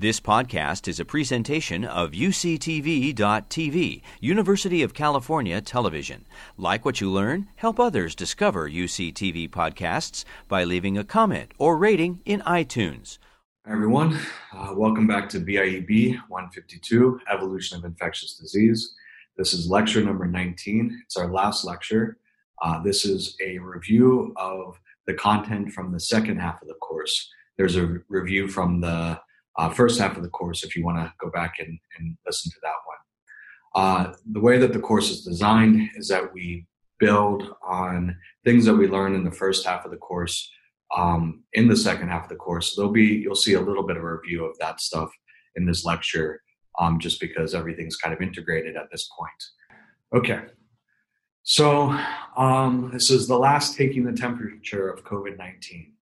This podcast is a presentation of UCTV.tv, University of California Television. Like what you learn, help others discover UCTV podcasts by leaving a comment or rating in iTunes. Hi, everyone. Uh, welcome back to BIEB 152 Evolution of Infectious Disease. This is lecture number 19. It's our last lecture. Uh, this is a review of the content from the second half of the course. There's a review from the uh, first half of the course if you want to go back and, and listen to that one. Uh, the way that the course is designed is that we build on things that we learn in the first half of the course um, in the second half of the course. There'll be you'll see a little bit of a review of that stuff in this lecture, um, just because everything's kind of integrated at this point. Okay, so um, this is the last taking the temperature of COVID nineteen,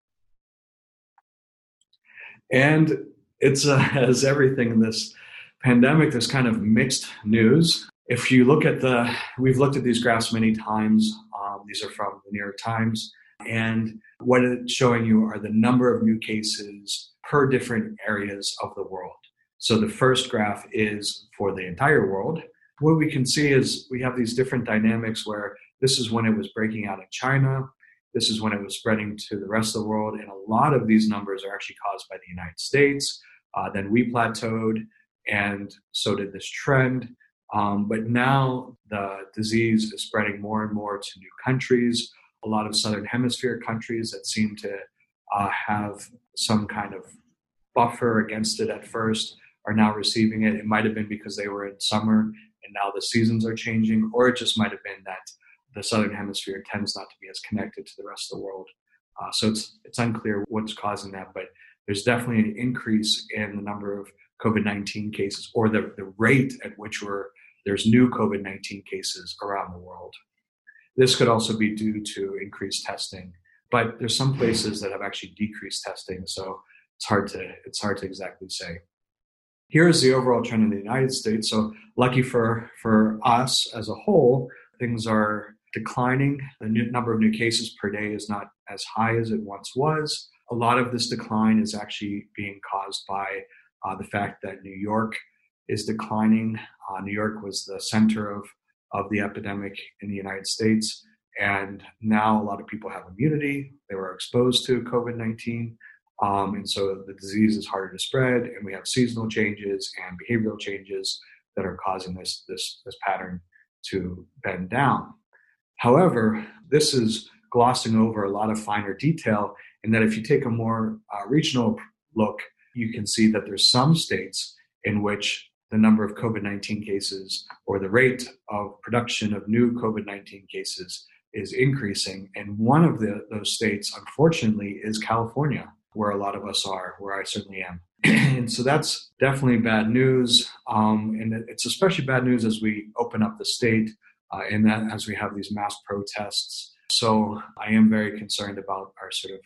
and it's uh, as everything in this pandemic, there's kind of mixed news. If you look at the, we've looked at these graphs many times. Um, these are from the New York Times. And what it's showing you are the number of new cases per different areas of the world. So the first graph is for the entire world. What we can see is we have these different dynamics where this is when it was breaking out in China, this is when it was spreading to the rest of the world. And a lot of these numbers are actually caused by the United States. Uh, then we plateaued, and so did this trend. Um, but now the disease is spreading more and more to new countries. A lot of southern hemisphere countries that seem to uh, have some kind of buffer against it at first are now receiving it. It might have been because they were in summer and now the seasons are changing, or it just might have been that the southern hemisphere tends not to be as connected to the rest of the world. Uh, so it's it's unclear what's causing that, but there's definitely an increase in the number of COVID 19 cases or the, the rate at which we're, there's new COVID 19 cases around the world. This could also be due to increased testing, but there's some places that have actually decreased testing, so it's hard to it's hard to exactly say. Here's the overall trend in the United States. So lucky for for us as a whole, things are declining. The number of new cases per day is not as high as it once was. A lot of this decline is actually being caused by uh, the fact that New York is declining. Uh, New York was the center of, of the epidemic in the United States. And now a lot of people have immunity. They were exposed to COVID 19. Um, and so the disease is harder to spread. And we have seasonal changes and behavioral changes that are causing this, this, this pattern to bend down. However, this is glossing over a lot of finer detail in that if you take a more uh, regional look, you can see that there's some states in which the number of COVID 19 cases or the rate of production of new COVID 19 cases is increasing. And one of the, those states, unfortunately, is California, where a lot of us are, where I certainly am. and so that's definitely bad news. Um, and it's especially bad news as we open up the state uh, and that as we have these mass protests. So I am very concerned about our sort of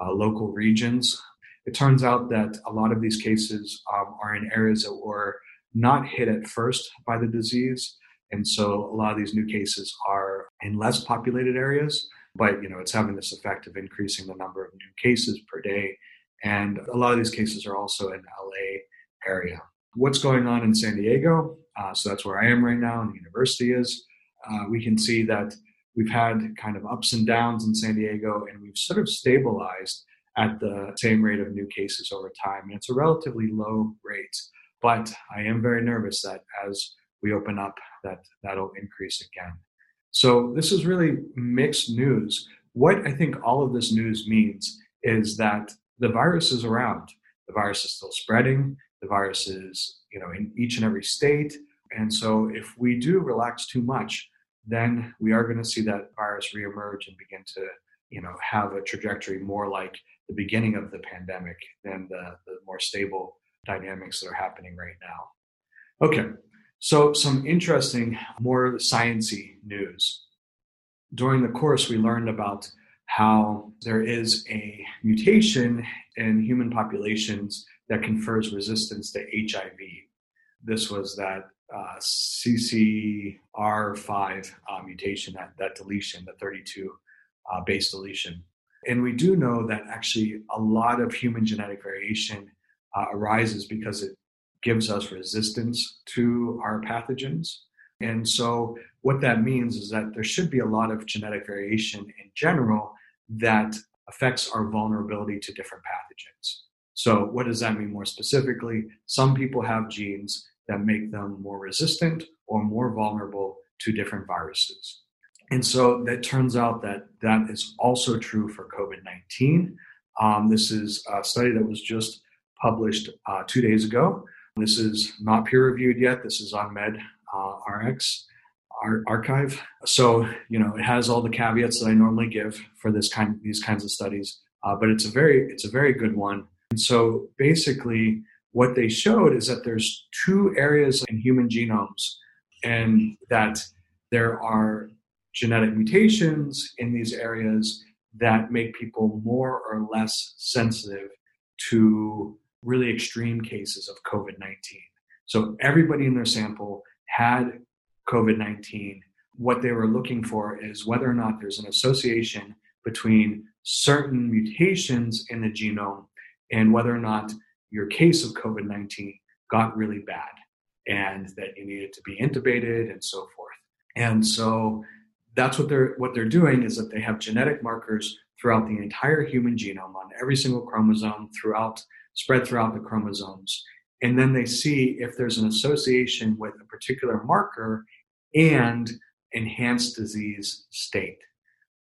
uh, local regions. It turns out that a lot of these cases um, are in areas that were not hit at first by the disease. And so a lot of these new cases are in less populated areas, but you know, it's having this effect of increasing the number of new cases per day. And a lot of these cases are also in LA area. What's going on in San Diego? Uh, so that's where I am right now, and the university is uh, we can see that we've had kind of ups and downs in San Diego, and we've sort of stabilized at the same rate of new cases over time. And it's a relatively low rate, but I am very nervous that as we open up, that that'll increase again. So this is really mixed news. What I think all of this news means is that the virus is around. The virus is still spreading. The virus is, you know, in each and every state. And so if we do relax too much, then we are going to see that virus reemerge and begin to, you know, have a trajectory more like the beginning of the pandemic than the, the more stable dynamics that are happening right now. Okay, so some interesting, more sciency news. During the course, we learned about how there is a mutation in human populations that confers resistance to HIV. This was that uh, CCR5 uh, mutation, that, that deletion, the 32 uh, base deletion. And we do know that actually a lot of human genetic variation uh, arises because it gives us resistance to our pathogens. And so, what that means is that there should be a lot of genetic variation in general that affects our vulnerability to different pathogens. So, what does that mean more specifically? Some people have genes that make them more resistant or more vulnerable to different viruses. And so that turns out that that is also true for COVID 19. Um, this is a study that was just published uh, two days ago. This is not peer reviewed yet. This is on Med uh, our archive. So you know it has all the caveats that I normally give for this kind these kinds of studies, uh, but it's a very it's a very good one. And so basically, what they showed is that there's two areas in human genomes, and that there are genetic mutations in these areas that make people more or less sensitive to really extreme cases of COVID 19. So everybody in their sample had COVID 19. What they were looking for is whether or not there's an association between certain mutations in the genome and whether or not your case of COVID 19 got really bad and that you needed to be intubated and so forth. And so that's what they're what they're doing is that they have genetic markers throughout the entire human genome on every single chromosome throughout spread throughout the chromosomes and then they see if there's an association with a particular marker and enhanced disease state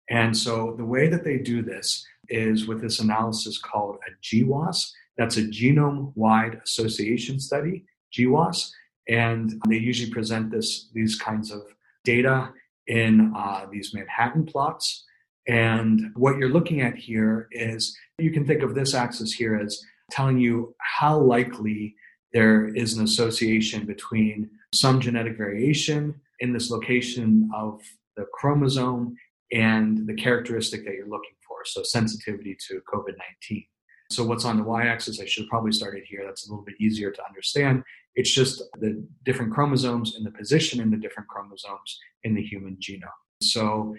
and so the way that they do this is with this analysis called a GWAS. That's a genome wide association study, GWAS. And they usually present this these kinds of data in uh, these Manhattan plots. And what you're looking at here is you can think of this axis here as telling you how likely there is an association between some genetic variation in this location of the chromosome and the characteristic that you're looking for. So, sensitivity to COVID 19. So, what's on the y axis, I should probably start it here. That's a little bit easier to understand. It's just the different chromosomes and the position in the different chromosomes in the human genome. So,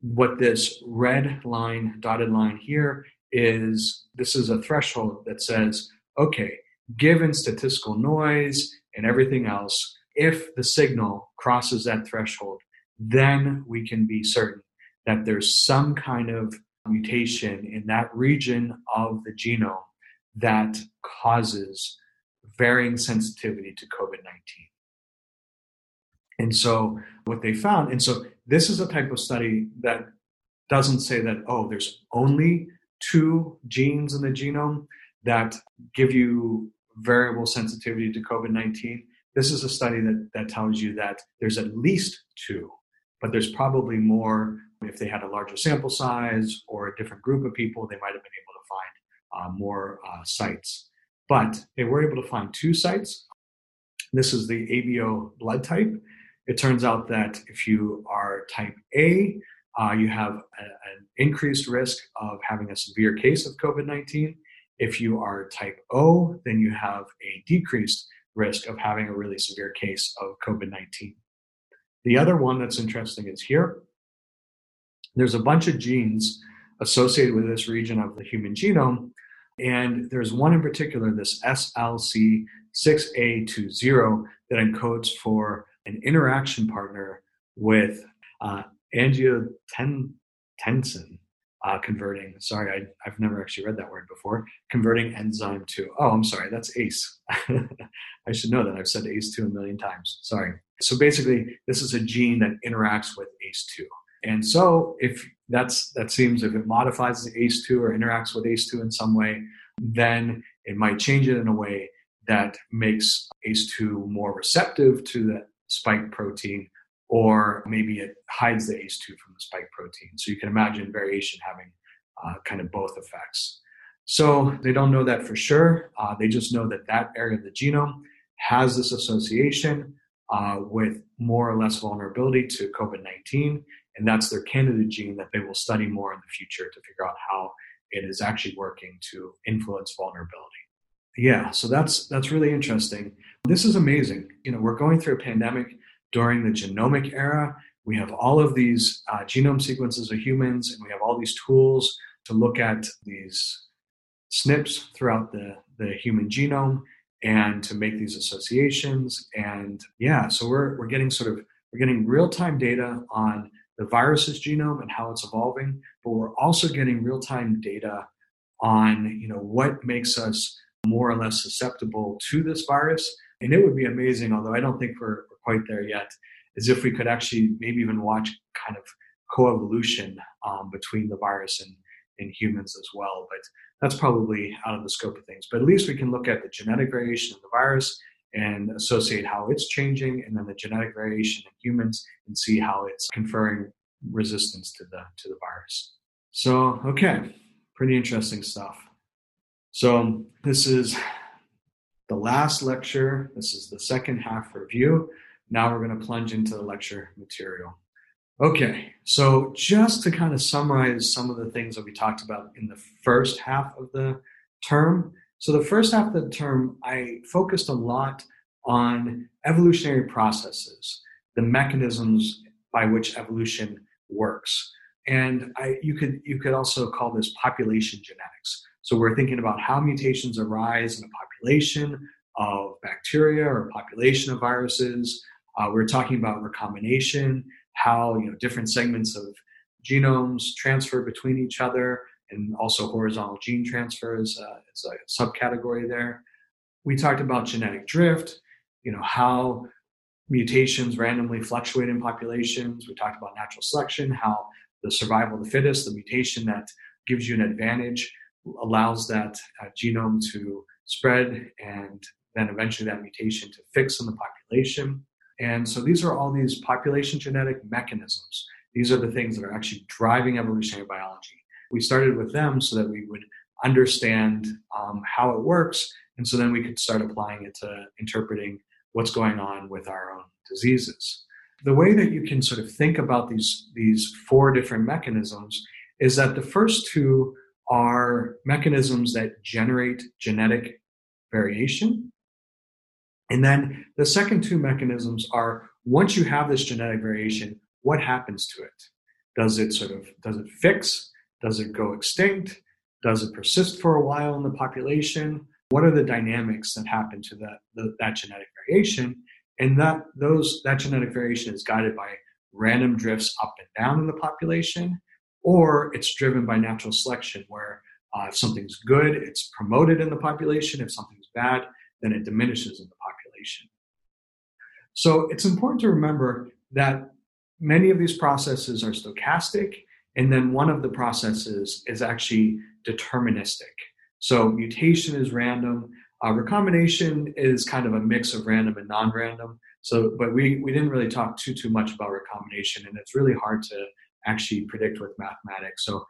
what this red line, dotted line here is this is a threshold that says, okay, given statistical noise and everything else, if the signal crosses that threshold, then we can be certain that there's some kind of mutation in that region of the genome that causes varying sensitivity to COVID 19. And so, what they found, and so this is a type of study that doesn't say that, oh, there's only two genes in the genome that give you variable sensitivity to COVID 19. This is a study that, that tells you that there's at least two, but there's probably more if they had a larger sample size or a different group of people, they might have been able to find uh, more uh, sites. But they were able to find two sites. This is the ABO blood type. It turns out that if you are type A, uh, you have a, an increased risk of having a severe case of COVID 19. If you are type O, then you have a decreased risk of having a really severe case of COVID 19. The other one that's interesting is here. There's a bunch of genes associated with this region of the human genome, and there's one in particular, this SLC6A20, that encodes for an interaction partner with uh, angiotensin uh, converting. Sorry, I, have never actually read that word before. Converting enzyme to, oh, I'm sorry, that's ACE. I should know that. I've said ACE2 a million times. Sorry. So basically, this is a gene that interacts with ACE2. And so if that's that seems if it modifies the ACE2 or interacts with ACE2 in some way, then it might change it in a way that makes ACE2 more receptive to the spike protein, or maybe it hides the ACE2 from the spike protein. So you can imagine variation having uh, kind of both effects. So they don't know that for sure. Uh, they just know that that area of the genome has this association uh, with more or less vulnerability to COVID 19 and that's their candidate gene that they will study more in the future to figure out how it is actually working to influence vulnerability. Yeah, so that's that's really interesting. This is amazing. You know, we're going through a pandemic during the genomic era. We have all of these uh, genome sequences of humans, and we have all these tools to look at these SNPs throughout the, the human genome and to make these associations. And yeah, so we're, we're getting sort of, we're getting real-time data on the virus's genome and how it's evolving, but we're also getting real-time data on, you know, what makes us more or less susceptible to this virus. And it would be amazing, although I don't think we're, we're quite there yet, is if we could actually maybe even watch kind of coevolution um, between the virus and, and humans as well. But that's probably out of the scope of things. But at least we can look at the genetic variation of the virus and associate how it's changing, and then the genetic variation in humans, and see how it's conferring resistance to the to the virus. So, okay, pretty interesting stuff. So this is the last lecture. This is the second half review. Now we're going to plunge into the lecture material. Okay, so just to kind of summarize some of the things that we talked about in the first half of the term. So, the first half of the term, I focused a lot on evolutionary processes, the mechanisms by which evolution works. And I, you could you could also call this population genetics. So we're thinking about how mutations arise in a population of bacteria or a population of viruses. Uh, we're talking about recombination, how you know different segments of genomes transfer between each other, and also horizontal gene transfer is a, is a subcategory there. We talked about genetic drift, you know how mutations randomly fluctuate in populations. We talked about natural selection, how the survival of the fittest, the mutation that gives you an advantage, allows that uh, genome to spread and then eventually that mutation to fix in the population. And so these are all these population genetic mechanisms. These are the things that are actually driving evolutionary biology. We started with them so that we would understand um, how it works, and so then we could start applying it to interpreting what's going on with our own diseases. The way that you can sort of think about these, these four different mechanisms is that the first two are mechanisms that generate genetic variation, and then the second two mechanisms are once you have this genetic variation, what happens to it? Does it sort of does it fix? Does it go extinct? Does it persist for a while in the population? What are the dynamics that happen to that the, that genetic variation? And that those that genetic variation is guided by random drifts up and down in the population, or it's driven by natural selection, where uh, if something's good, it's promoted in the population. If something's bad, then it diminishes in the population. So it's important to remember that many of these processes are stochastic, and then one of the processes is actually deterministic. So mutation is random. Uh, recombination is kind of a mix of random and non-random. So, but we we didn't really talk too too much about recombination, and it's really hard to actually predict with mathematics. So,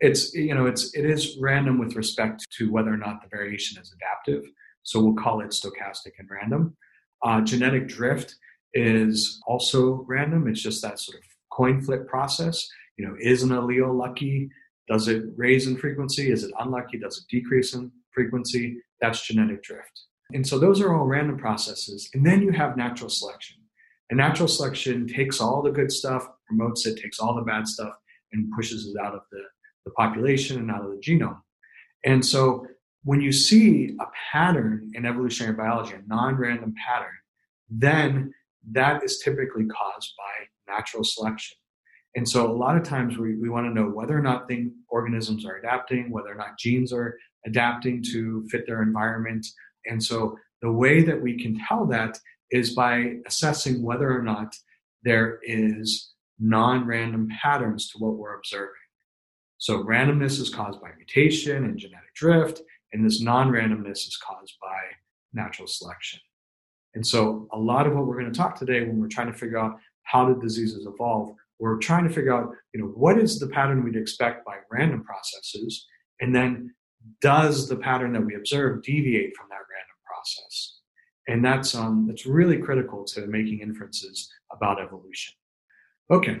it's you know it's it is random with respect to whether or not the variation is adaptive. So we'll call it stochastic and random. Uh, genetic drift is also random. It's just that sort of coin flip process. You know, is an allele lucky? Does it raise in frequency? Is it unlucky? Does it decrease in frequency? That's genetic drift. And so those are all random processes. And then you have natural selection. And natural selection takes all the good stuff, promotes it, takes all the bad stuff, and pushes it out of the, the population and out of the genome. And so when you see a pattern in evolutionary biology, a non random pattern, then that is typically caused by natural selection. And so a lot of times we, we want to know whether or not thing, organisms are adapting, whether or not genes are adapting to fit their environment. And so the way that we can tell that is by assessing whether or not there is non random patterns to what we're observing. So randomness is caused by mutation and genetic drift, and this non randomness is caused by natural selection. And so, a lot of what we're going to talk today when we're trying to figure out how do diseases evolve, we're trying to figure out, you know, what is the pattern we'd expect by random processes, and then does the pattern that we observe deviate from that random process? And that's um, that's really critical to making inferences about evolution. Okay,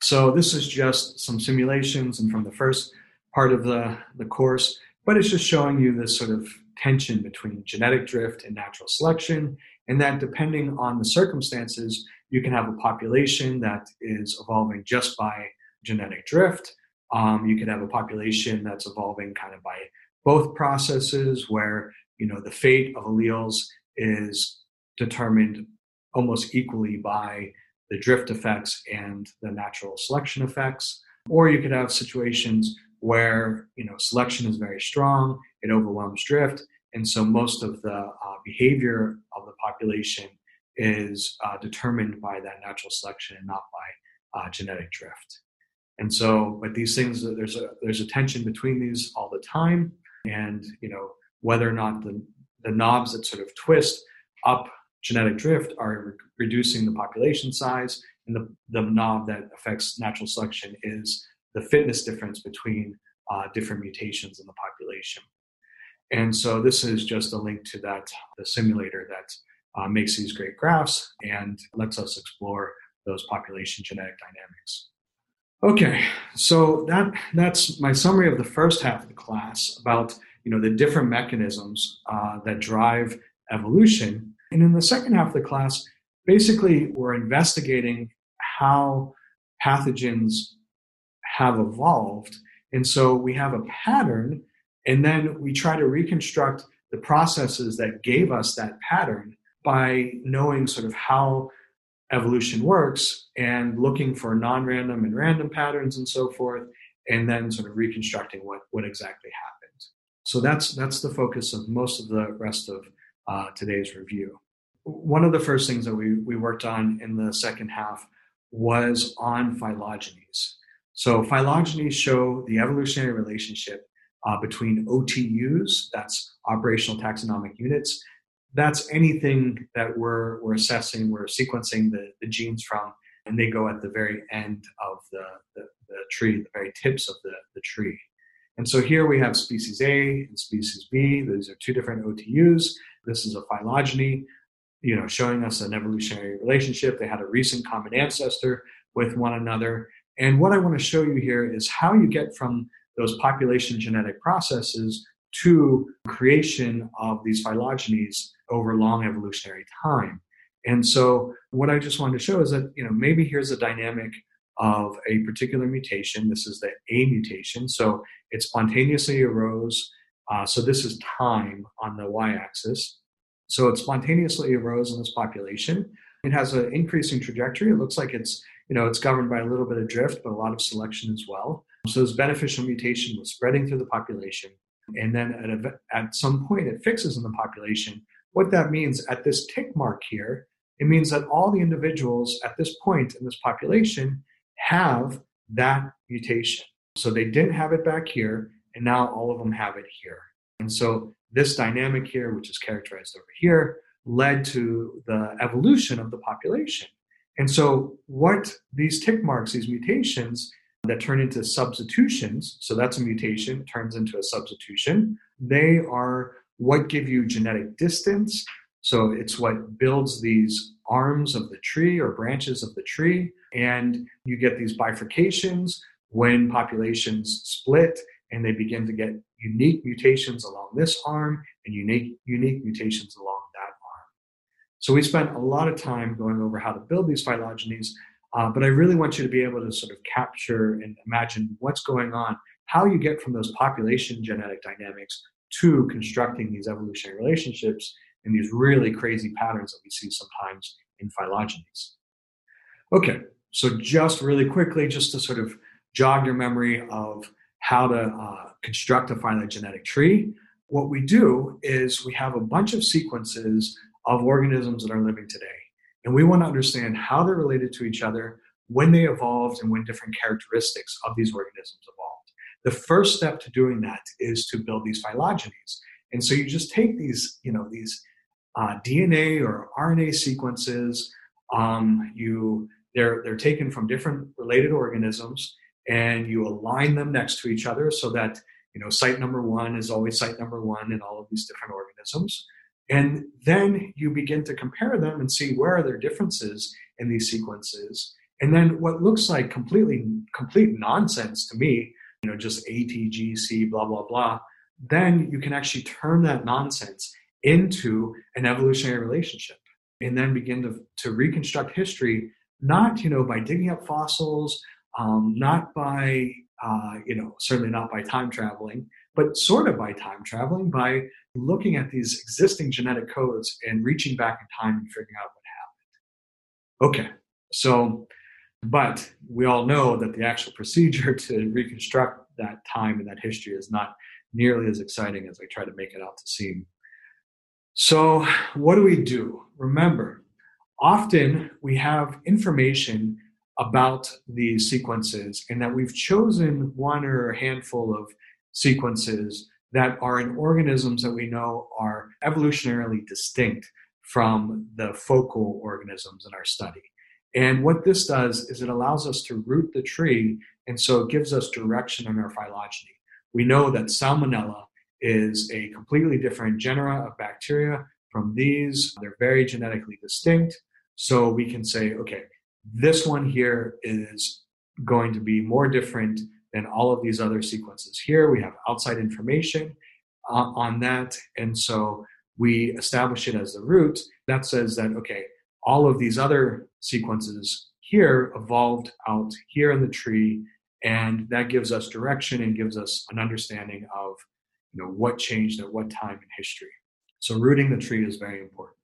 so this is just some simulations, and from the first part of the, the course, but it's just showing you this sort of tension between genetic drift and natural selection, and that depending on the circumstances, you can have a population that is evolving just by genetic drift. Um, you could have a population that's evolving kind of by both processes where you know the fate of alleles is determined almost equally by the drift effects and the natural selection effects or you could have situations where you know selection is very strong it overwhelms drift and so most of the uh, behavior of the population is uh, determined by that natural selection and not by uh, genetic drift. And so but these things there's a there's a tension between these all the time. And you know whether or not the the knobs that sort of twist up genetic drift are re- reducing the population size. And the, the knob that affects natural selection is the fitness difference between uh, different mutations in the population. And so this is just a link to that the simulator that uh, makes these great graphs and lets us explore those population genetic dynamics. Okay, so that that's my summary of the first half of the class about you know the different mechanisms uh, that drive evolution, and in the second half of the class, basically we're investigating how pathogens have evolved, and so we have a pattern, and then we try to reconstruct the processes that gave us that pattern by knowing sort of how evolution works and looking for non-random and random patterns and so forth and then sort of reconstructing what, what exactly happened. So that's that's the focus of most of the rest of uh, today's review. One of the first things that we, we worked on in the second half was on phylogenies. So phylogenies show the evolutionary relationship uh, between otus that's operational taxonomic units that's anything that we're, we're assessing, we're sequencing the, the genes from, and they go at the very end of the, the, the tree, the very tips of the, the tree. And so here we have species A and species B. These are two different OTUs. This is a phylogeny, you know, showing us an evolutionary relationship. They had a recent common ancestor with one another. And what I want to show you here is how you get from those population genetic processes to creation of these phylogenies over long evolutionary time. And so what I just wanted to show is that, you know, maybe here's a dynamic of a particular mutation. This is the A mutation. So it spontaneously arose. Uh, so this is time on the y-axis. So it spontaneously arose in this population. It has an increasing trajectory. It looks like it's, you know, it's governed by a little bit of drift, but a lot of selection as well. So this beneficial mutation was spreading through the population. And then at, a, at some point, it fixes in the population what that means at this tick mark here, it means that all the individuals at this point in this population have that mutation. So they didn't have it back here, and now all of them have it here. And so this dynamic here, which is characterized over here, led to the evolution of the population. And so, what these tick marks, these mutations that turn into substitutions, so that's a mutation, turns into a substitution, they are what give you genetic distance. So it's what builds these arms of the tree or branches of the tree. And you get these bifurcations when populations split and they begin to get unique mutations along this arm and unique, unique mutations along that arm. So we spent a lot of time going over how to build these phylogenies, uh, but I really want you to be able to sort of capture and imagine what's going on, how you get from those population genetic dynamics to constructing these evolutionary relationships and these really crazy patterns that we see sometimes in phylogenies. Okay, so just really quickly, just to sort of jog your memory of how to uh, construct a phylogenetic tree, what we do is we have a bunch of sequences of organisms that are living today. And we want to understand how they're related to each other, when they evolved, and when different characteristics of these organisms evolved. The first step to doing that is to build these phylogenies. And so you just take these, you know, these uh, DNA or RNA sequences. Um, you they're they're taken from different related organisms, and you align them next to each other so that you know site number one is always site number one in all of these different organisms. And then you begin to compare them and see where are there differences in these sequences. And then what looks like completely complete nonsense to me you know, just ATGC, blah, blah, blah, then you can actually turn that nonsense into an evolutionary relationship and then begin to, to reconstruct history, not, you know, by digging up fossils, um, not by, uh, you know, certainly not by time traveling, but sort of by time traveling, by looking at these existing genetic codes and reaching back in time and figuring out what happened. Okay, so, but we all know that the actual procedure to reconstruct that time and that history is not nearly as exciting as I try to make it out to seem. So, what do we do? Remember, often we have information about these sequences and that we've chosen one or a handful of sequences that are in organisms that we know are evolutionarily distinct from the focal organisms in our study. And what this does is it allows us to root the tree, and so it gives us direction in our phylogeny. We know that Salmonella is a completely different genera of bacteria from these. They're very genetically distinct. So we can say, okay, this one here is going to be more different than all of these other sequences. Here we have outside information uh, on that. And so we establish it as the root. That says that, okay, all of these other sequences here evolved out here in the tree. And that gives us direction and gives us an understanding of you know, what changed at what time in history. So rooting the tree is very important.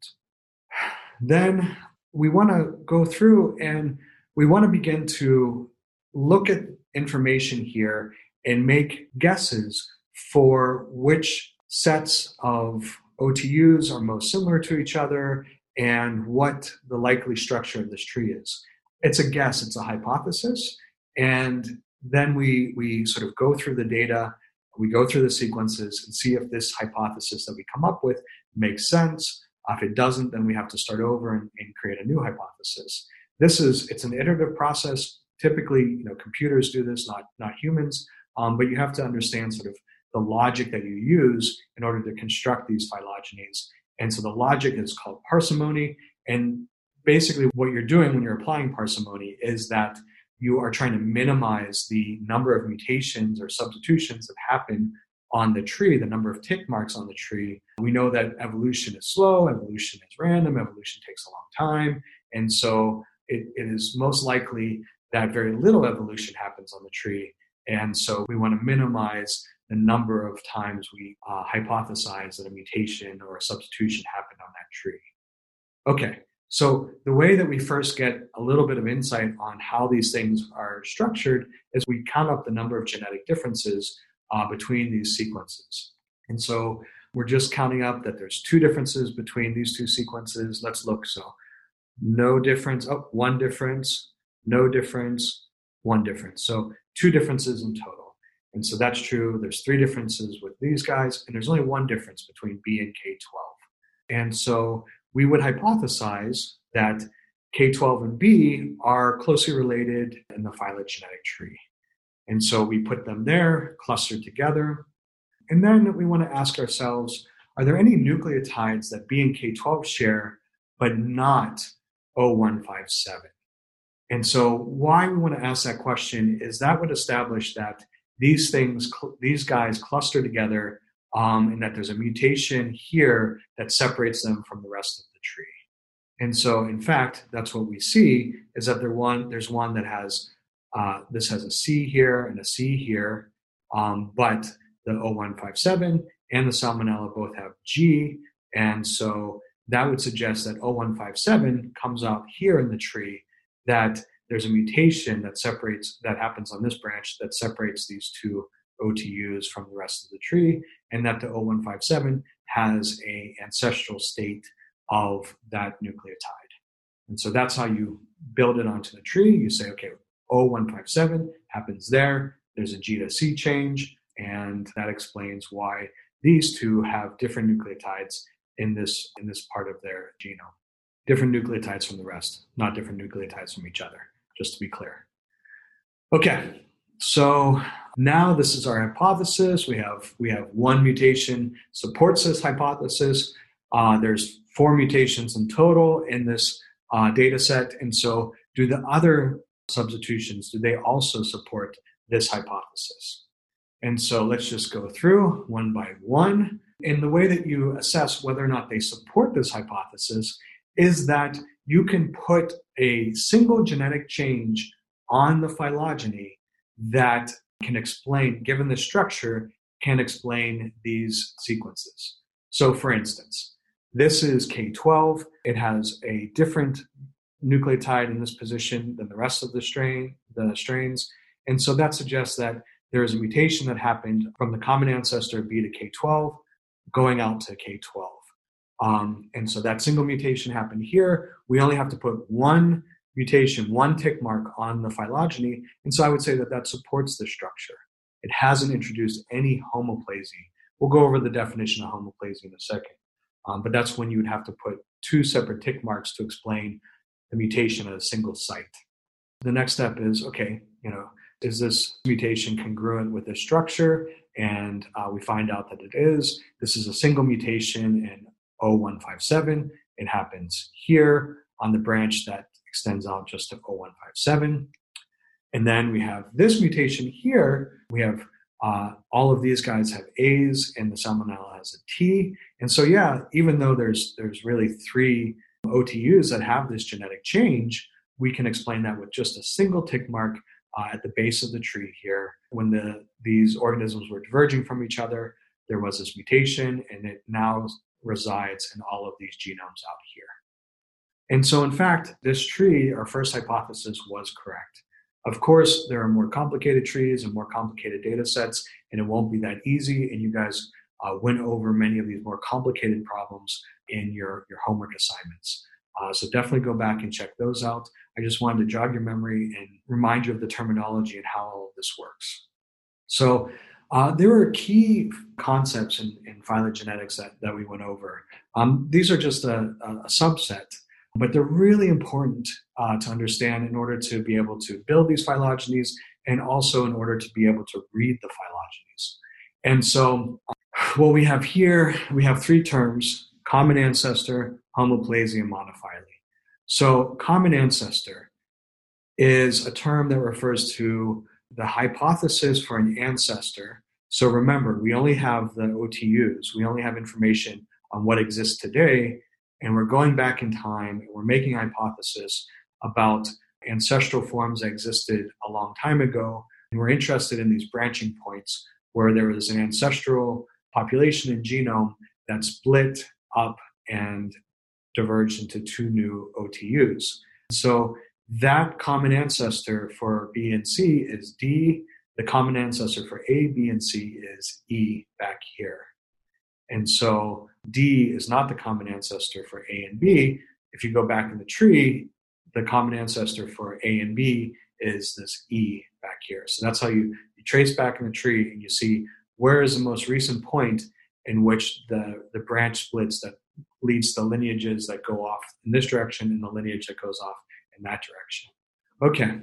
Then we want to go through and we want to begin to look at information here and make guesses for which sets of OTUs are most similar to each other and what the likely structure of this tree is. It's a guess, it's a hypothesis, and then we, we sort of go through the data, we go through the sequences and see if this hypothesis that we come up with makes sense if it doesn't, then we have to start over and, and create a new hypothesis. This is it's an iterative process. Typically, you know, computers do this, not not humans. Um, but you have to understand sort of the logic that you use in order to construct these phylogenies. And so the logic is called parsimony. And basically, what you're doing when you're applying parsimony is that you are trying to minimize the number of mutations or substitutions that happen on the tree, the number of tick marks on the tree. We know that evolution is slow, evolution is random, evolution takes a long time. And so it, it is most likely that very little evolution happens on the tree. And so we want to minimize the number of times we uh, hypothesize that a mutation or a substitution happened on that tree. Okay, so the way that we first get a little bit of insight on how these things are structured is we count up the number of genetic differences uh, between these sequences. And so we're just counting up that there's two differences between these two sequences. Let's look. So no difference, oh, one difference, no difference, one difference. So two differences in total. And so that's true. There's three differences with these guys, and there's only one difference between B and K12. And so we would hypothesize that K12 and B are closely related in the phylogenetic tree. And so we put them there, clustered together. And then we want to ask ourselves are there any nucleotides that B and K12 share, but not O157? And so, why we want to ask that question is that would establish that these things, these guys cluster together, um, and that there's a mutation here that separates them from the rest of the tree. And so, in fact, that's what we see is that there one, there's one that has uh, this has a C here and a C here, um, but the O157 and the Salmonella both have G, and so that would suggest that O157 comes out here in the tree, that there's a mutation that separates, that happens on this branch that separates these two OTUs from the rest of the tree, and that the O157 has a ancestral state of that nucleotide. And so that's how you build it onto the tree. You say, okay, O157 happens there. There's a G to C change, and that explains why these two have different nucleotides in this in this part of their genome. Different nucleotides from the rest, not different nucleotides from each other, just to be clear. Okay, so now this is our hypothesis. We have we have one mutation supports this hypothesis. Uh, there's four mutations in total in this uh, data set, and so do the other substitutions, do they also support this hypothesis? And so let's just go through one by one. And the way that you assess whether or not they support this hypothesis is that you can put a single genetic change on the phylogeny that can explain, given the structure, can explain these sequences. So, for instance, this is K12. It has a different nucleotide in this position than the rest of the strain, the strains, and so that suggests that there is a mutation that happened from the common ancestor B to K12 going out to K12. Um, and so that single mutation happened here. We only have to put one mutation, one tick mark on the phylogeny. And so I would say that that supports the structure. It hasn't introduced any homoplasy. We'll go over the definition of homoplasy in a second. Um, but that's when you would have to put two separate tick marks to explain the mutation at a single site. The next step is okay, you know, is this mutation congruent with this structure? And uh, we find out that it is. This is a single mutation in O157. It happens here on the branch that extends out just to O157. And then we have this mutation here. We have uh, all of these guys have A's, and the salmonella has a T. And so, yeah, even though there's there's really three OTUs that have this genetic change, we can explain that with just a single tick mark uh, at the base of the tree here. When the these organisms were diverging from each other, there was this mutation, and it now resides in all of these genomes out here. And so, in fact, this tree, our first hypothesis was correct. Of course, there are more complicated trees and more complicated data sets, and it won't be that easy. And you guys uh, went over many of these more complicated problems in your, your homework assignments. Uh, so definitely go back and check those out. I just wanted to jog your memory and remind you of the terminology and how all of this works. So uh, there are key concepts in, in phylogenetics that, that we went over. Um, these are just a, a, subset, but they're really important uh, to understand in order to be able to build these phylogenies and also in order to be able to read the phylogenies. And so what we have here, we have three terms, common ancestor, homoplasy, and monophyly. So common ancestor is a term that refers to the hypothesis for an ancestor. So remember, we only have the OTUs, we only have information on what exists today, and we're going back in time and we're making a hypothesis about ancestral forms that existed a long time ago. And we're interested in these branching points where there is an ancestral population and genome that split up and diverged into two new OTUs. So that common ancestor for B and C is D. The common ancestor for A, B, and C is E back here. And so D is not the common ancestor for A and B. If you go back in the tree, the common ancestor for A and B is this E back here. So that's how you, you trace back in the tree and you see where is the most recent point in which the, the branch splits that leads to lineages that go off in this direction and the lineage that goes off in that direction. Okay,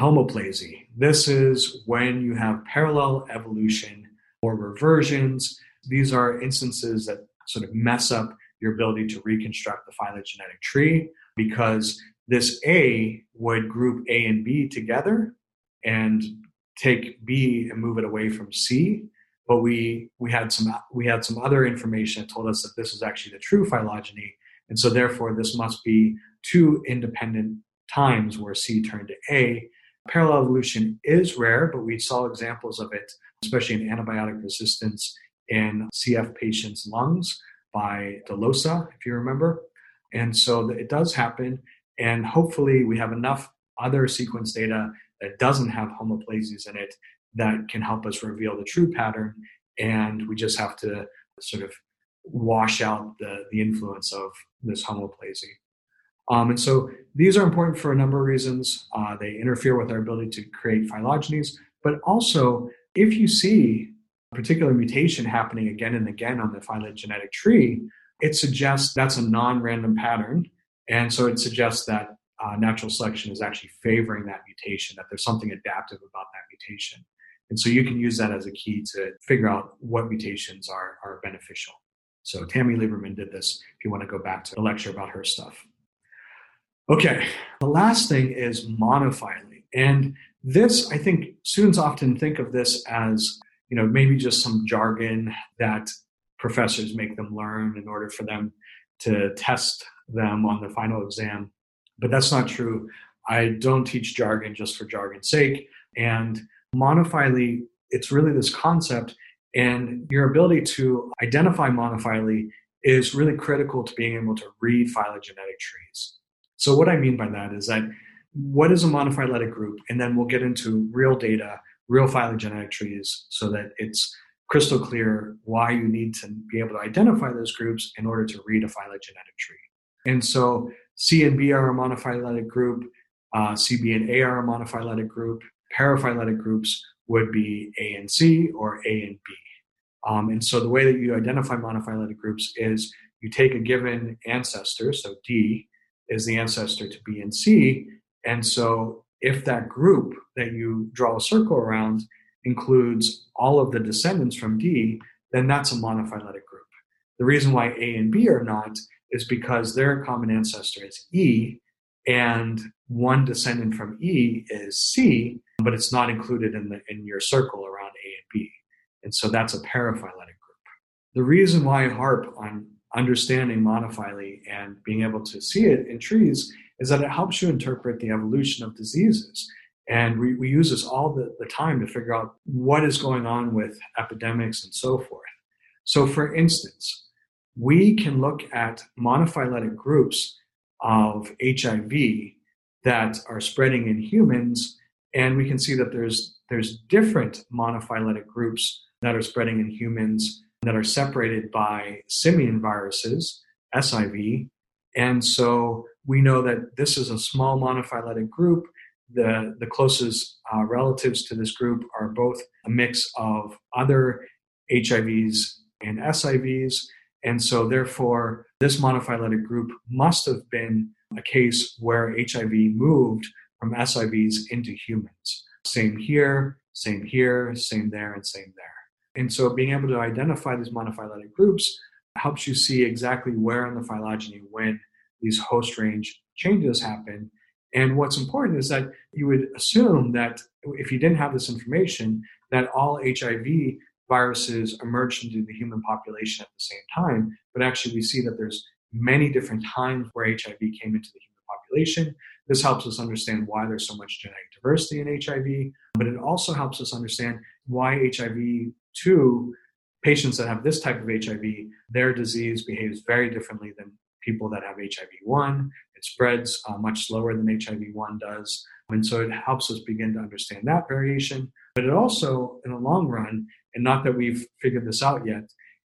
homoplasy. This is when you have parallel evolution or reversions. These are instances that sort of mess up your ability to reconstruct the phylogenetic tree because this A would group A and B together and take B and move it away from C. But we we had some we had some other information that told us that this is actually the true phylogeny, and so therefore this must be two independent times where C turned to A. Parallel evolution is rare, but we saw examples of it, especially in antibiotic resistance in CF patients' lungs by dolosa, if you remember. And so it does happen. And hopefully, we have enough other sequence data that doesn't have homoplasies in it that can help us reveal the true pattern. And we just have to sort of wash out the, the influence of this homoplasy. Um, and so these are important for a number of reasons. Uh, they interfere with our ability to create phylogenies, but also if you see a particular mutation happening again and again on the phylogenetic tree, it suggests that's a non-random pattern. And so it suggests that uh, natural selection is actually favoring that mutation, that there's something adaptive about that mutation. And so you can use that as a key to figure out what mutations are, are beneficial. So Tammy Lieberman did this if you want to go back to the lecture about her stuff. Okay, the last thing is monophyly. And this, I think students often think of this as, you know, maybe just some jargon that professors make them learn in order for them to test them on the final exam. But that's not true. I don't teach jargon just for jargon's sake. And monophyly, it's really this concept And your ability to identify monophyly is really critical to being able to read phylogenetic trees. So, what I mean by that is that what is a monophyletic group? And then we'll get into real data, real phylogenetic trees, so that it's crystal clear why you need to be able to identify those groups in order to read a phylogenetic tree. And so, C and B are a monophyletic group, uh, CB and A are a monophyletic group, paraphyletic groups would be A and C or A and B. Um, and so the way that you identify monophyletic groups is you take a given ancestor, so D is the ancestor to B and C, and so if that group that you draw a circle around includes all of the descendants from D, then that's a monophyletic group. The reason why A and B are not is because their common ancestor is E, and one descendant from E is C, but it's not included in the in your circle around A and B. And so that's a paraphyletic group. The reason why I harp on understanding monophyly and being able to see it in trees is that it helps you interpret the evolution of diseases. And we, we use this all the, the time to figure out what is going on with epidemics and so forth. So, for instance, we can look at monophyletic groups of HIV that are spreading in humans, and we can see that there's there's different monophyletic groups that are spreading in humans that are separated by simian viruses, SIV. And so we know that this is a small monophyletic group. The, the closest uh, relatives to this group are both a mix of other HIVs and SIVs. And so, therefore, this monophyletic group must have been a case where HIV moved from SIVs into humans. Same here, same here, same there, and same there. And so being able to identify these monophyletic groups helps you see exactly where in the phylogeny when these host range changes happen. And what's important is that you would assume that if you didn't have this information, that all HIV viruses emerged into the human population at the same time. But actually, we see that there's many different times where HIV came into the human population. This helps us understand why there's so much genetic diversity in HIV, but it also helps us understand why HIV to patients that have this type of HIV, their disease behaves very differently than people that have HIV 1. It spreads uh, much slower than HIV 1 does. And so it helps us begin to understand that variation. But it also, in the long run, and not that we've figured this out yet,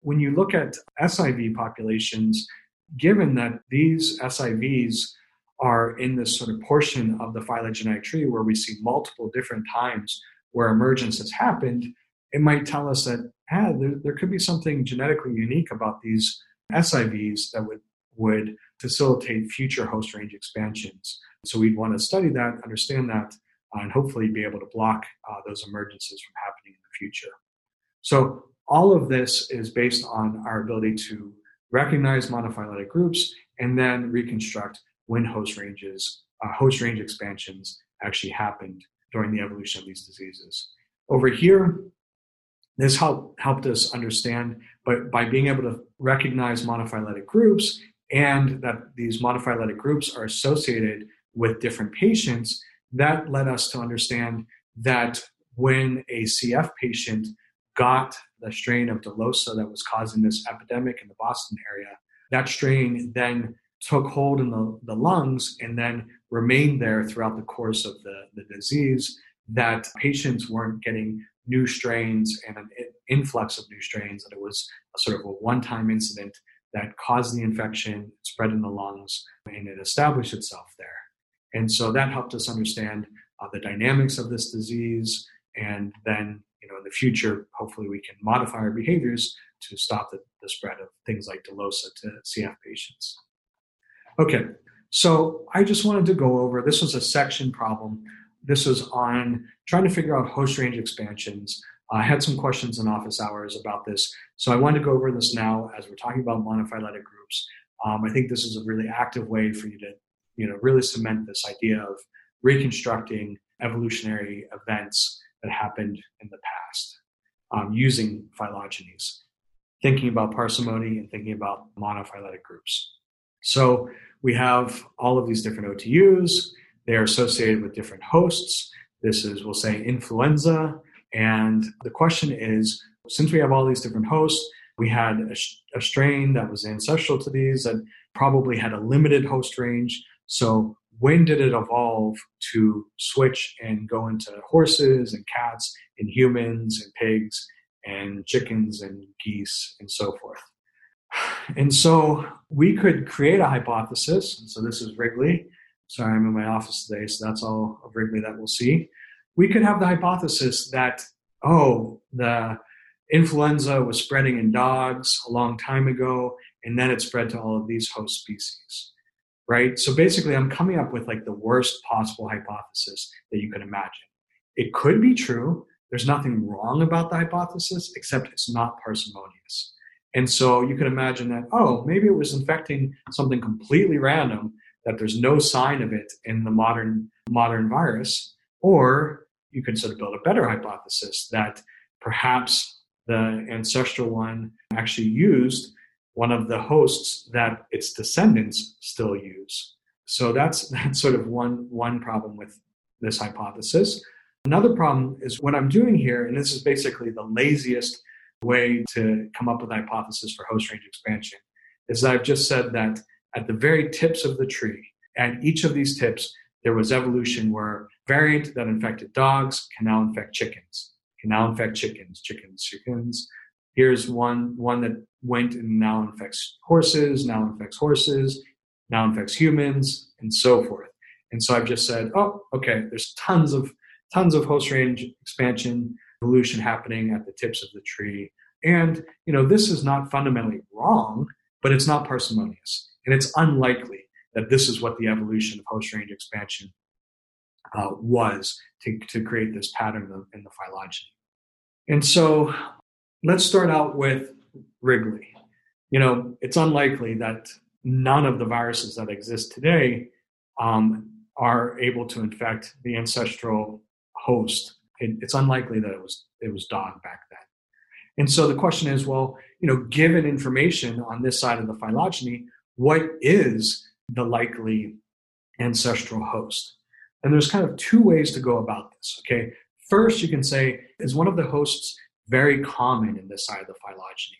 when you look at SIV populations, given that these SIVs are in this sort of portion of the phylogenetic tree where we see multiple different times where emergence has happened, it might tell us that ah, there, there could be something genetically unique about these SIVs that would, would facilitate future host range expansions. So we'd want to study that, understand that, uh, and hopefully be able to block uh, those emergences from happening in the future. So all of this is based on our ability to recognize monophyletic groups and then reconstruct when host ranges, uh, host range expansions actually happened during the evolution of these diseases. Over here, this helped helped us understand, but by being able to recognize monophyletic groups and that these monophyletic groups are associated with different patients, that led us to understand that when a CF patient got the strain of Delosa that was causing this epidemic in the Boston area, that strain then took hold in the, the lungs and then remained there throughout the course of the, the disease, that patients weren't getting new strains and an influx of new strains, that it was a sort of a one time incident that caused the infection, spread in the lungs, and it established itself there. And so that helped us understand uh, the dynamics of this disease. And then, you know, in the future, hopefully we can modify our behaviors to stop the, the spread of things like Delosa to CF patients. Okay, so I just wanted to go over this was a section problem this was on trying to figure out host range expansions. I had some questions in office hours about this, so I wanted to go over this now as we're talking about monophyletic groups. Um, I think this is a really active way for you to, you know, really cement this idea of reconstructing evolutionary events that happened in the past um, using phylogenies, thinking about parsimony and thinking about monophyletic groups. So we have all of these different OTUs. They are associated with different hosts. This is, we'll say, influenza. And the question is since we have all these different hosts, we had a, a strain that was ancestral to these that probably had a limited host range. So when did it evolve to switch and go into horses and cats and humans and pigs and chickens and geese and so forth? And so we could create a hypothesis. And so this is Wrigley. Sorry, I'm in my office today, so that's all of Wrigley that we'll see. We could have the hypothesis that, oh, the influenza was spreading in dogs a long time ago, and then it spread to all of these host species, right? So basically, I'm coming up with like the worst possible hypothesis that you can imagine. It could be true. There's nothing wrong about the hypothesis, except it's not parsimonious. And so you can imagine that, oh, maybe it was infecting something completely random that there's no sign of it in the modern modern virus or you could sort of build a better hypothesis that perhaps the ancestral one actually used one of the hosts that its descendants still use. So that's that's sort of one one problem with this hypothesis. Another problem is what i'm doing here and this is basically the laziest way to come up with a hypothesis for host range expansion is that i've just said that at the very tips of the tree. And each of these tips, there was evolution where variant that infected dogs can now infect chickens, can now infect chickens, chickens, chickens. Here's one one that went and now infects horses, now infects horses, now infects humans, and so forth. And so I've just said, oh, okay, there's tons of tons of host range expansion, evolution happening at the tips of the tree. And you know, this is not fundamentally wrong, but it's not parsimonious. And it's unlikely that this is what the evolution of host range expansion uh, was to, to create this pattern in the phylogeny. And so let's start out with Wrigley. You know, it's unlikely that none of the viruses that exist today um, are able to infect the ancestral host. It, it's unlikely that it was it was dog back then. And so the question is, well, you know, given information on this side of the phylogeny, what is the likely ancestral host? And there's kind of two ways to go about this. Okay. First, you can say, is one of the hosts very common in this side of the phylogeny?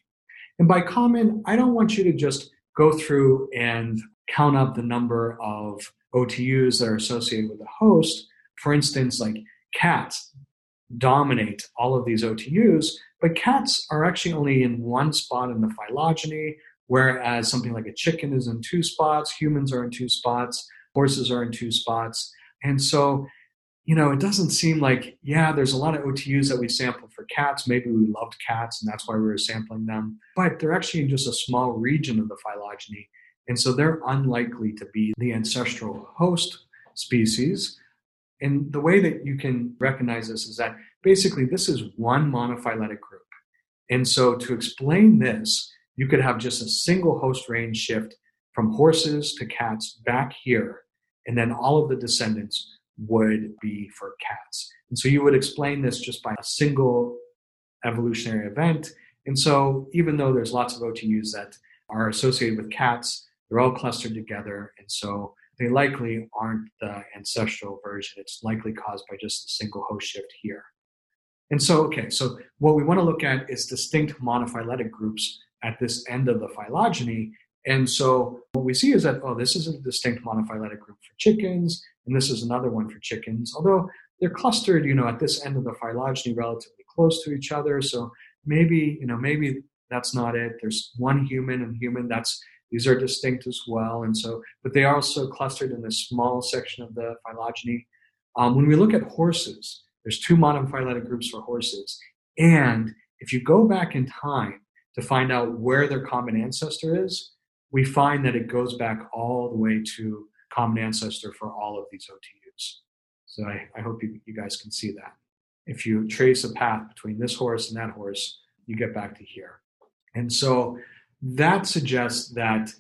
And by common, I don't want you to just go through and count up the number of OTUs that are associated with the host. For instance, like cats dominate all of these OTUs, but cats are actually only in one spot in the phylogeny. Whereas something like a chicken is in two spots, humans are in two spots, horses are in two spots. And so, you know, it doesn't seem like, yeah, there's a lot of OTUs that we sampled for cats. Maybe we loved cats and that's why we were sampling them. But they're actually in just a small region of the phylogeny. And so they're unlikely to be the ancestral host species. And the way that you can recognize this is that basically this is one monophyletic group. And so to explain this, you could have just a single host range shift from horses to cats back here, and then all of the descendants would be for cats. And so you would explain this just by a single evolutionary event. And so even though there's lots of OTUs that are associated with cats, they're all clustered together. And so they likely aren't the ancestral version. It's likely caused by just a single host shift here. And so, okay, so what we want to look at is distinct monophyletic groups at this end of the phylogeny. And so what we see is that, oh, this is a distinct monophyletic group for chickens, and this is another one for chickens, although they're clustered, you know, at this end of the phylogeny relatively close to each other. So maybe, you know, maybe that's not it. There's one human and human, that's these are distinct as well. And so, but they are also clustered in this small section of the phylogeny. Um, when we look at horses, there's two monophyletic groups for horses. And if you go back in time to find out where their common ancestor is, we find that it goes back all the way to common ancestor for all of these OTUs. So I, I hope you, you guys can see that. If you trace a path between this horse and that horse, you get back to here. And so that suggests that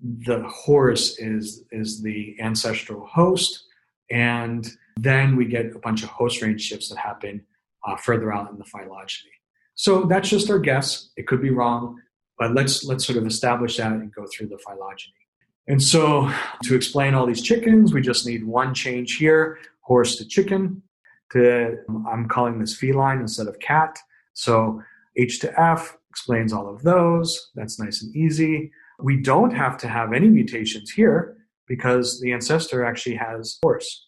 the horse is, is the ancestral host. And then we get a bunch of host range shifts that happen uh, further out in the phylogeny. So that's just our guess. It could be wrong, but let's let's sort of establish that and go through the phylogeny. And so to explain all these chickens, we just need one change here, horse to chicken. To I'm calling this feline instead of cat. So H to F explains all of those. That's nice and easy. We don't have to have any mutations here because the ancestor actually has horse.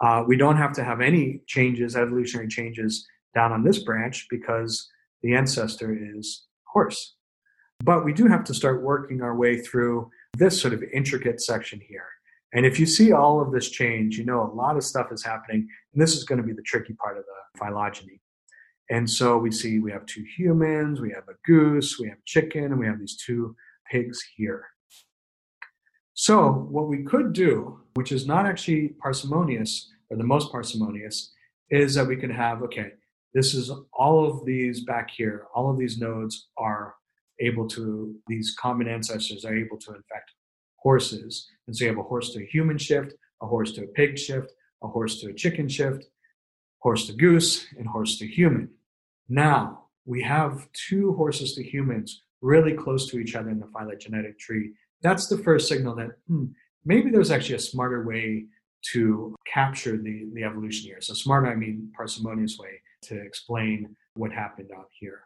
Uh, we don't have to have any changes, evolutionary changes down on this branch because the ancestor is horse. But we do have to start working our way through this sort of intricate section here. And if you see all of this change, you know a lot of stuff is happening. And this is going to be the tricky part of the phylogeny. And so we see we have two humans, we have a goose, we have chicken, and we have these two pigs here. So, what we could do, which is not actually parsimonious or the most parsimonious, is that we could have okay, this is all of these back here, all of these nodes are able to, these common ancestors are able to infect horses. And so you have a horse to a human shift, a horse to a pig shift, a horse to a chicken shift, horse to goose, and horse to human. Now, we have two horses to humans really close to each other in the phylogenetic tree. That's the first signal that hmm, maybe there's actually a smarter way to capture the, the evolution here. So, smarter, I mean parsimonious way to explain what happened out here.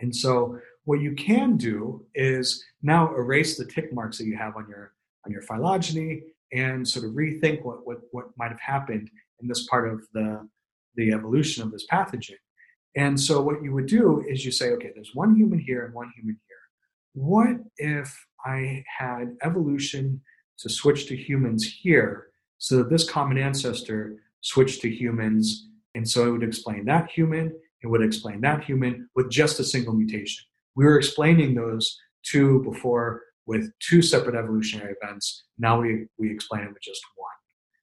And so, what you can do is now erase the tick marks that you have on your on your phylogeny and sort of rethink what what, what might have happened in this part of the the evolution of this pathogen. And so, what you would do is you say, okay, there's one human here and one human here. What if I had evolution to switch to humans here so that this common ancestor switched to humans? And so, it would explain that human, it would explain that human with just a single mutation. We were explaining those two before with two separate evolutionary events. Now we, we explain it with just one.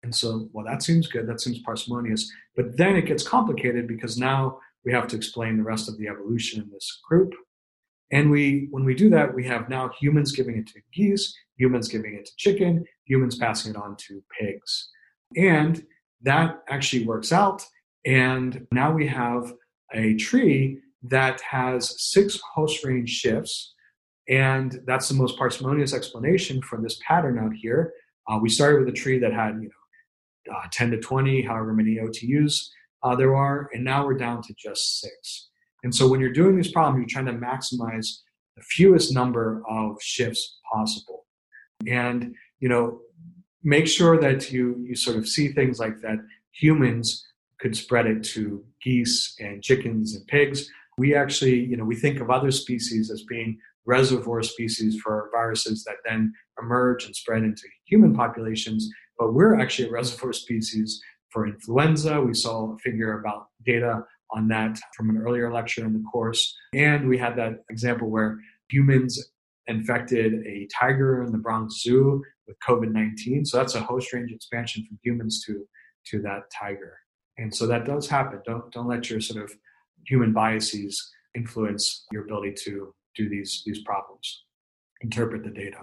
And so, well, that seems good. That seems parsimonious. But then it gets complicated because now we have to explain the rest of the evolution in this group. And we, when we do that, we have now humans giving it to geese, humans giving it to chicken, humans passing it on to pigs. And that actually works out. And now we have a tree that has six host range shifts. And that's the most parsimonious explanation for this pattern out here. Uh, we started with a tree that had, you know, uh, 10 to 20, however many OTUs uh, there are, and now we're down to just six. And so when you're doing this problem, you're trying to maximize the fewest number of shifts possible. And, you know, make sure that you, you sort of see things like that humans could spread it to geese and chickens and pigs. We actually, you know, we think of other species as being reservoir species for viruses that then emerge and spread into human populations, but we're actually a reservoir species for influenza. We saw a figure about data on that from an earlier lecture in the course. And we had that example where humans infected a tiger in the Bronx Zoo with COVID 19. So that's a host range expansion from humans to, to that tiger. And so that does happen. Don't don't let your sort of human biases influence your ability to do these these problems, interpret the data.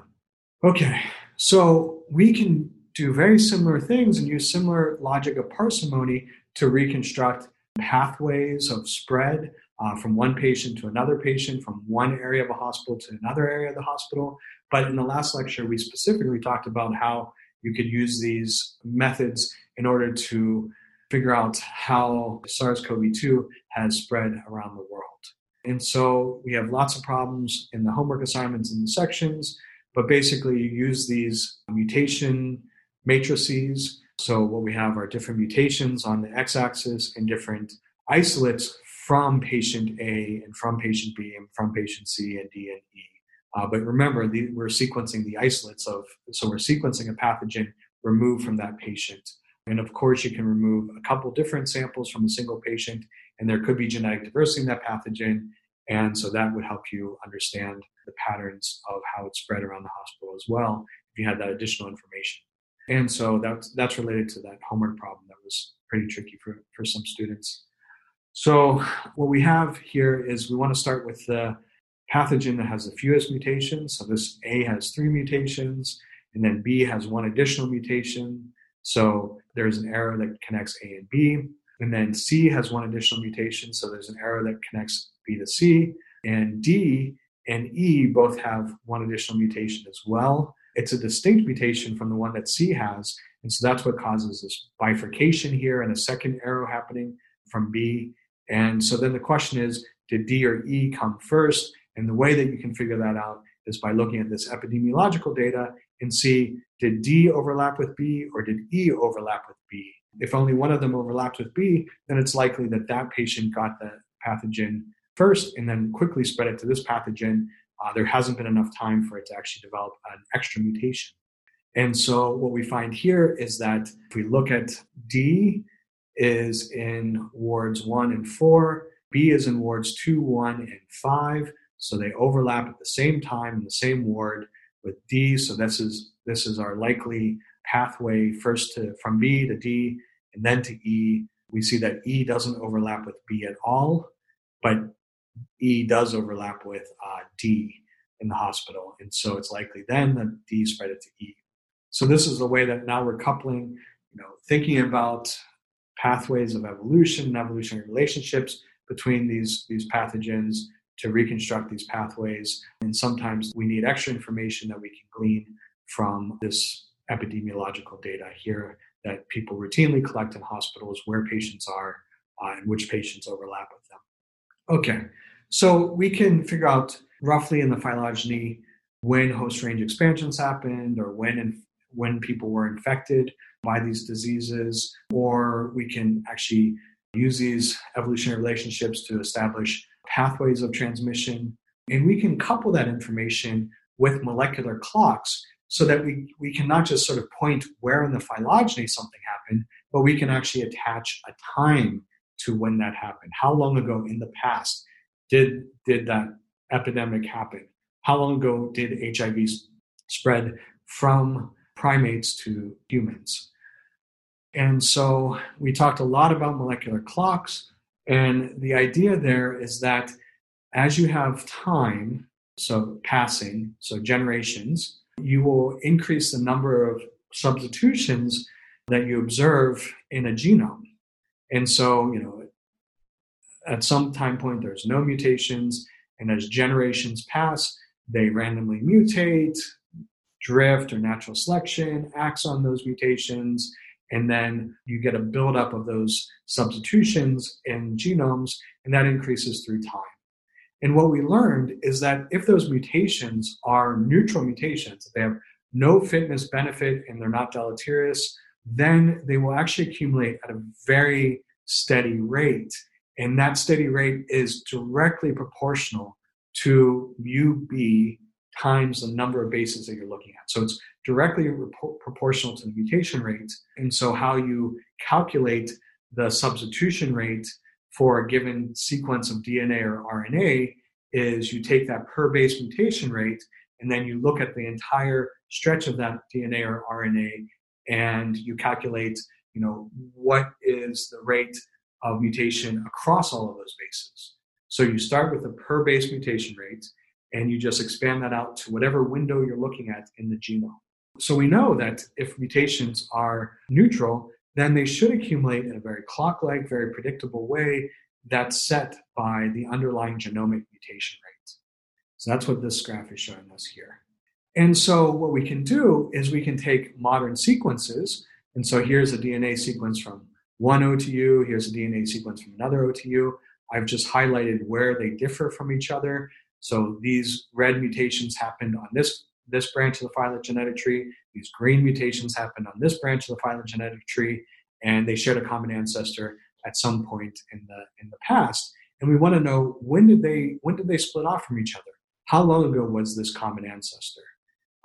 Okay, so we can do very similar things and use similar logic of parsimony to reconstruct pathways of spread uh, from one patient to another patient, from one area of a hospital to another area of the hospital. But in the last lecture, we specifically talked about how you could use these methods in order to figure out how SARS CoV 2 has spread around the world. And so we have lots of problems in the homework assignments in the sections, but basically you use these mutation matrices. So what we have are different mutations on the x-axis and different isolates from patient A and from patient B and from patient C and D and E. Uh, but remember, the, we're sequencing the isolates of, so we're sequencing a pathogen removed from that patient. And of course, you can remove a couple different samples from a single patient, and there could be genetic diversity in that pathogen. And so that would help you understand the patterns of how it spread around the hospital as well, if you had that additional information. And so that's, that's related to that homework problem that was pretty tricky for, for some students. So what we have here is we want to start with the pathogen that has the fewest mutations. So this A has three mutations, and then B has one additional mutation. So there's an arrow that connects A and B. And then C has one additional mutation. So there's an arrow that connects B to C. And D and E both have one additional mutation as well. It's a distinct mutation from the one that C has. And so that's what causes this bifurcation here and a second arrow happening from B. And so then the question is did D or E come first? And the way that you can figure that out is by looking at this epidemiological data and see did D overlap with B or did E overlap with B? If only one of them overlapped with B, then it's likely that that patient got the pathogen first and then quickly spread it to this pathogen. Uh, there hasn't been enough time for it to actually develop an extra mutation. And so what we find here is that if we look at D is in wards one and four, B is in wards two, one, and five. So they overlap at the same time in the same ward with D. So this is this is our likely pathway first to from B to D and then to E. We see that E doesn't overlap with B at all, but E does overlap with uh, D in the hospital, and so it's likely then that D spread it to E. So this is the way that now we're coupling, you know, thinking about pathways of evolution and evolutionary relationships between these, these pathogens to reconstruct these pathways. And sometimes we need extra information that we can glean from this epidemiological data here that people routinely collect in hospitals where patients are uh, and which patients overlap with them. Okay, so we can figure out roughly in the phylogeny when host range expansions happened or when when people were infected by these diseases, or we can actually use these evolutionary relationships to establish pathways of transmission. And we can couple that information with molecular clocks so that we, we can not just sort of point where in the phylogeny something happened, but we can actually attach a time to when that happened. How long ago in the past did, did that epidemic happen? How long ago did HIV spread from primates to humans. And so we talked a lot about molecular clocks. And the idea there is that as you have time, so passing, so generations, you will increase the number of substitutions that you observe in a genome. And so, you know, at some time point, there's no mutations. And as generations pass, they randomly mutate, drift or natural selection acts on those mutations, and then you get a buildup of those substitutions in genomes, and that increases through time. And what we learned is that if those mutations are neutral mutations, they have no fitness benefit and they're not deleterious, then they will actually accumulate at a very steady rate. And that steady rate is directly proportional to UB times the number of bases that you're looking at. So it's directly proportional to the mutation rate. And so, how you calculate the substitution rate for a given sequence of DNA or RNA is you take that per base mutation rate and then you look at the entire stretch of that DNA or RNA and you calculate, you know, what is the rate of mutation across all of those bases. So you start with the per base mutation rate and you just expand that out to whatever window you're looking at in the genome. So we know that if mutations are neutral, then they should accumulate in a very clock like, very predictable way that's set by the underlying genomic mutation rate. So that's what this graph is showing us here. And so what we can do is we can take modern sequences. And so here's a DNA sequence from one OTU, here's a DNA sequence from another OTU. I've just highlighted where they differ from each other so these red mutations happened on this this branch of the phylogenetic tree. These green mutations happened on this branch of the phylogenetic tree, and they shared a common ancestor at some point in the in the past. And we want to know when did they when did they split off from each other? How long ago was this common ancestor?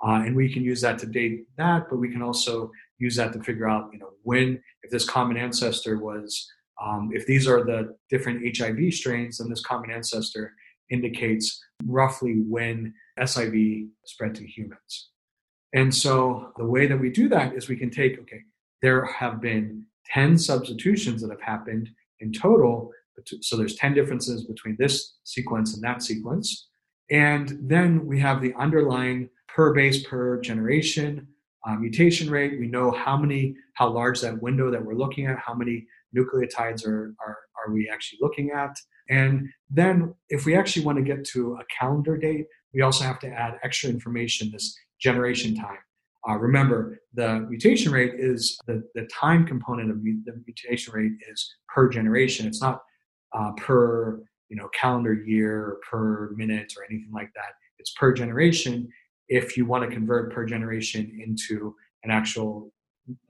Uh, and we can use that to date that, but we can also use that to figure out, you know, when if this common ancestor was, um, if these are the different HIV strains, then this common ancestor indicates roughly when SIV spread to humans. And so the way that we do that is we can take, okay, there have been 10 substitutions that have happened in total. So there's 10 differences between this sequence and that sequence. And then we have the underlying per base per generation uh, mutation rate. We know how many, how large that window that we're looking at, how many nucleotides are, are, are we actually looking at. And then if we actually want to get to a calendar date, we also have to add extra information, this generation time. Uh, remember, the mutation rate is the, the time component of mu- the mutation rate is per generation. It's not uh, per you know, calendar year per minute or anything like that. It's per generation. If you want to convert per generation into an actual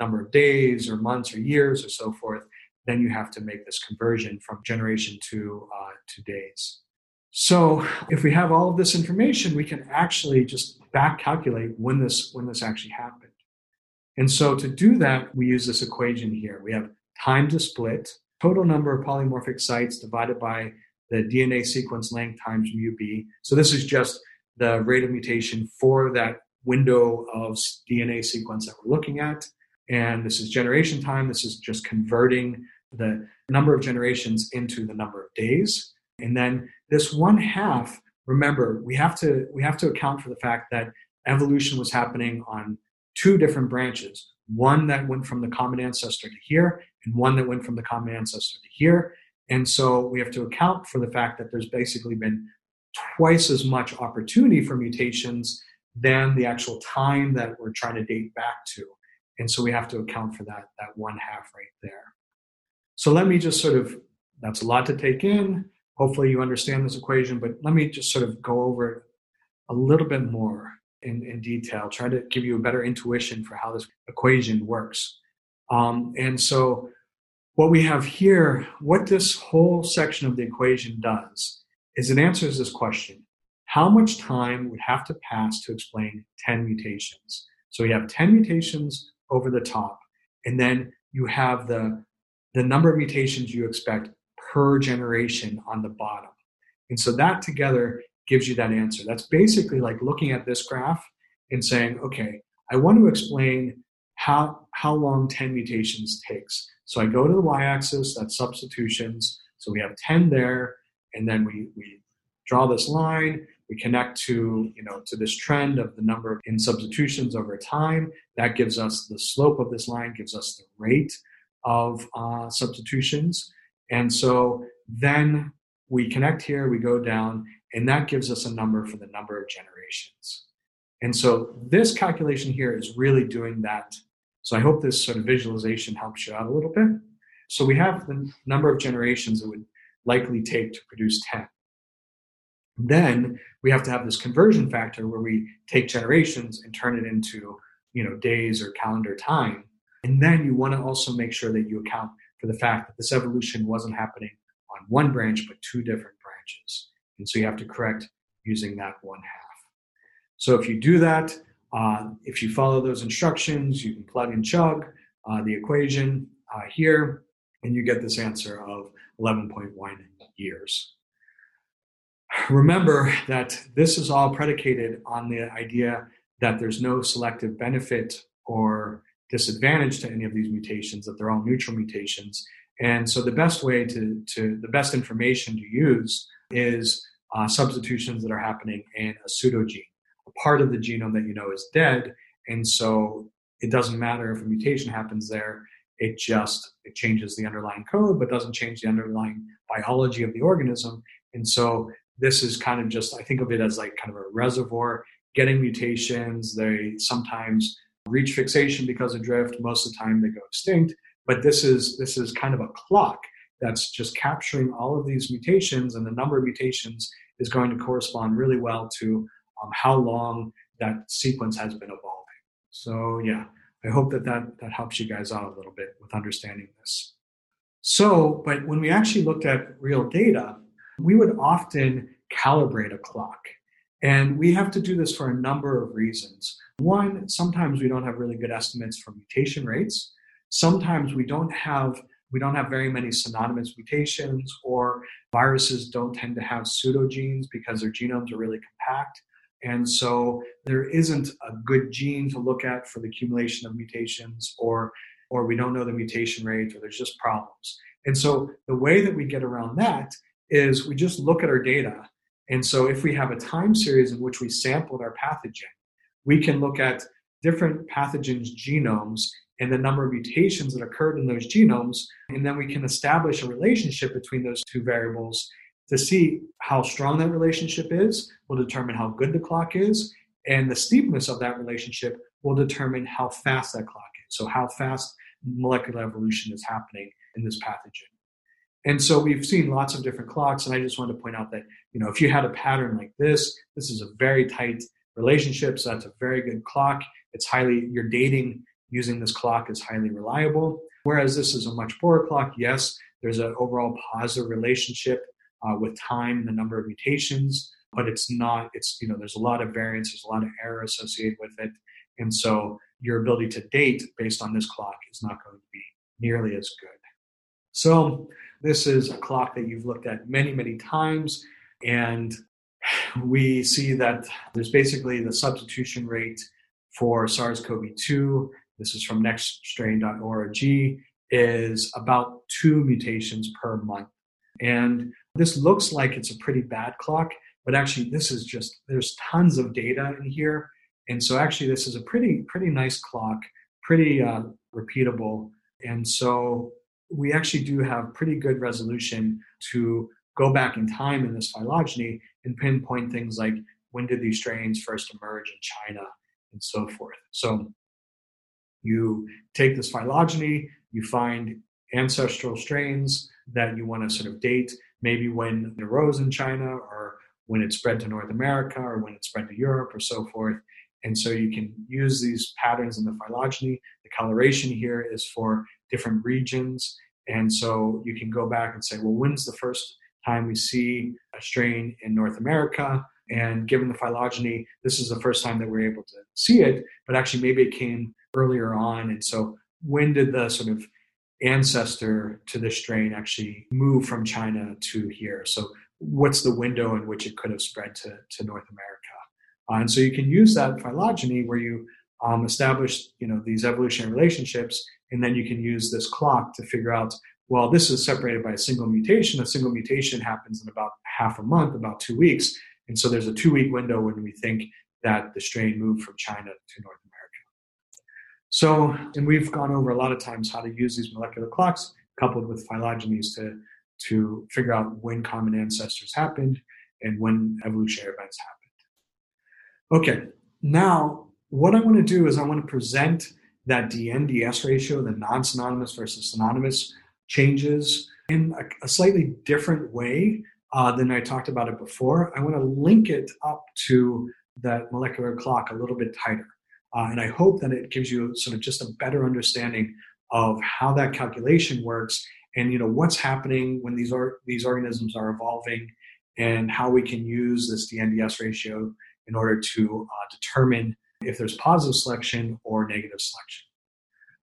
number of days or months or years or so forth, then you have to make this conversion from generation to uh, to days. So if we have all of this information, we can actually just back calculate when this when this actually happened. And so to do that, we use this equation here. We have time to split, total number of polymorphic sites divided by the DNA sequence length times mu b. So this is just the rate of mutation for that window of DNA sequence that we're looking at. And this is generation time. This is just converting the number of generations into the number of days. And then this one half, remember, we have to we have to account for the fact that evolution was happening on two different branches. One that went from the common ancestor to here, and one that went from the common ancestor to here. And so we have to account for the fact that there's basically been twice as much opportunity for mutations than the actual time that we're trying to date back to. And so we have to account for that, that one half right there. So let me just sort of, that's a lot to take in. Hopefully you understand this equation, but let me just sort of go over it a little bit more in, in detail, try to give you a better intuition for how this equation works. Um, and so what we have here, what this whole section of the equation does, is it answers this question. How much time would have to pass to explain 10 mutations? So you have 10 mutations over the top, and then you have the, the number of mutations you expect per generation on the bottom. And so that together gives you that answer. That's basically like looking at this graph and saying, okay, I want to explain how, how long 10 mutations takes. So I go to the y-axis, that's substitutions. So we have 10 there, and then we, we draw this line, we connect to, you know, to this trend of the number in substitutions over time. That gives us the slope of this line, gives us the rate of uh, substitutions. And so then we connect here, we go down, and that gives us a number for the number of generations. And so this calculation here is really doing that. So I hope this sort of visualization helps you out a little bit. So we have the number of generations it would likely take to produce 10. Then we have to have this conversion factor where we take generations and turn it into you know days or calendar time. And then you want to also make sure that you account for the fact that this evolution wasn't happening on one branch but two different branches. And so you have to correct using that one half. So if you do that, uh, if you follow those instructions, you can plug and chug uh, the equation uh, here, and you get this answer of 11.1 years. Remember that this is all predicated on the idea that there's no selective benefit or disadvantage to any of these mutations, that they're all neutral mutations. And so the best way to, to the best information to use is uh, substitutions that are happening in a pseudogene, a part of the genome that you know is dead. And so it doesn't matter if a mutation happens there. It just it changes the underlying code, but doesn't change the underlying biology of the organism. And so this is kind of just I think of it as like kind of a reservoir getting mutations. They sometimes reach fixation because of drift. Most of the time they go extinct. But this is this is kind of a clock that's just capturing all of these mutations, and the number of mutations is going to correspond really well to um, how long that sequence has been evolving. So yeah, I hope that, that that helps you guys out a little bit with understanding this. So, but when we actually looked at real data, we would often calibrate a clock. And we have to do this for a number of reasons. One, sometimes we don't have really good estimates for mutation rates. Sometimes we don't have we don't have very many synonymous mutations, or viruses don't tend to have pseudogenes because their genomes are really compact. And so there isn't a good gene to look at for the accumulation of mutations, or, or we don't know the mutation rate, or there's just problems. And so the way that we get around that is we just look at our data. And so if we have a time series in which we sampled our pathogen, we can look at different pathogens' genomes and the number of mutations that occurred in those genomes. And then we can establish a relationship between those two variables to see how strong that relationship is, will determine how good the clock is. And the steepness of that relationship will determine how fast that clock is. So, how fast molecular evolution is happening in this pathogen. And so we've seen lots of different clocks, and I just wanted to point out that you know if you had a pattern like this, this is a very tight relationship, so that's a very good clock. It's highly your dating using this clock is highly reliable. Whereas this is a much poorer clock. Yes, there's an overall positive relationship uh, with time the number of mutations, but it's not. It's you know there's a lot of variance, there's a lot of error associated with it, and so your ability to date based on this clock is not going to be nearly as good. So this is a clock that you've looked at many, many times, and we see that there's basically the substitution rate for SARS-CoV-2. This is from nextstrain.org is about two mutations per month. And this looks like it's a pretty bad clock, but actually this is just there's tons of data in here. And so actually this is a pretty pretty nice clock, pretty uh, repeatable. And so we actually do have pretty good resolution to go back in time in this phylogeny and pinpoint things like when did these strains first emerge in China and so forth. So you take this phylogeny, you find ancestral strains that you want to sort of date, maybe when it arose in China or when it spread to North America or when it spread to Europe or so forth. And so you can use these patterns in the phylogeny. The coloration here is for different regions. And so you can go back and say, well, when's the first time we see a strain in North America? And given the phylogeny, this is the first time that we're able to see it, but actually maybe it came earlier on. And so when did the sort of ancestor to this strain actually move from China to here? So what's the window in which it could have spread to, to North America? Uh, and so you can use that phylogeny where you um, establish you know these evolutionary relationships, and then you can use this clock to figure out well this is separated by a single mutation. A single mutation happens in about half a month, about two weeks, and so there's a two week window when we think that the strain moved from China to North America. so, and we've gone over a lot of times how to use these molecular clocks coupled with phylogenies to, to figure out when common ancestors happened and when evolutionary events happened. Okay, now what I want to do is I want to present that DN-DS ratio, the non-synonymous versus synonymous changes in a, a slightly different way uh, than I talked about it before. I want to link it up to that molecular clock a little bit tighter. Uh, and I hope that it gives you sort of just a better understanding of how that calculation works and you know what's happening when these are these organisms are evolving and how we can use this DN-DS ratio in order to uh, determine if there's positive selection or negative selection.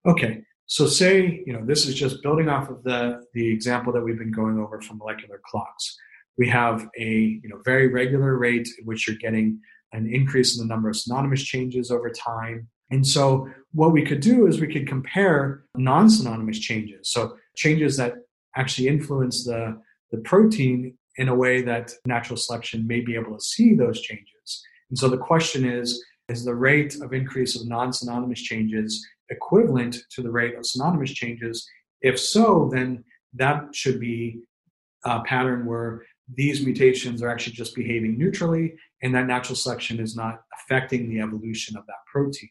Okay, so say you know this is just building off of the the example that we've been going over from molecular clocks. We have a you know very regular rate in which you're getting an increase in the number of synonymous changes over time. And so, what we could do is we could compare non synonymous changes. So, changes that actually influence the, the protein in a way that natural selection may be able to see those changes. And so, the question is is the rate of increase of non synonymous changes equivalent to the rate of synonymous changes? If so, then that should be a pattern where these mutations are actually just behaving neutrally and that natural selection is not affecting the evolution of that protein.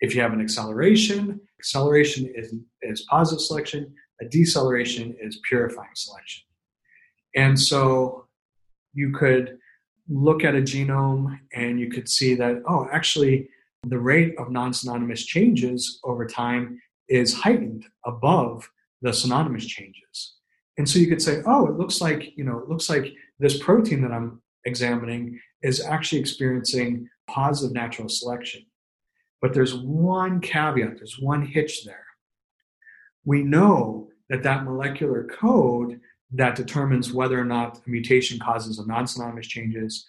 If you have an acceleration, acceleration is, is positive selection, a deceleration is purifying selection. And so you could look at a genome and you could see that, oh, actually, the rate of non synonymous changes over time is heightened above the synonymous changes. And so you could say, oh, it looks like, you know, it looks like this protein that I'm examining is actually experiencing positive natural selection. But there's one caveat, there's one hitch there. We know that that molecular code that determines whether or not a mutation causes a non-synonymous changes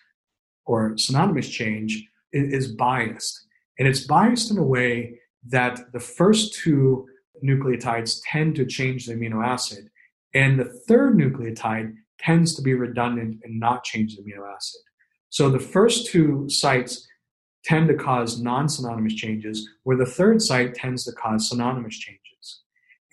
or synonymous change is biased. And it's biased in a way that the first two nucleotides tend to change the amino acid, and the third nucleotide tends to be redundant and not change the amino acid. So the first two sites tend to cause non synonymous changes, where the third site tends to cause synonymous changes.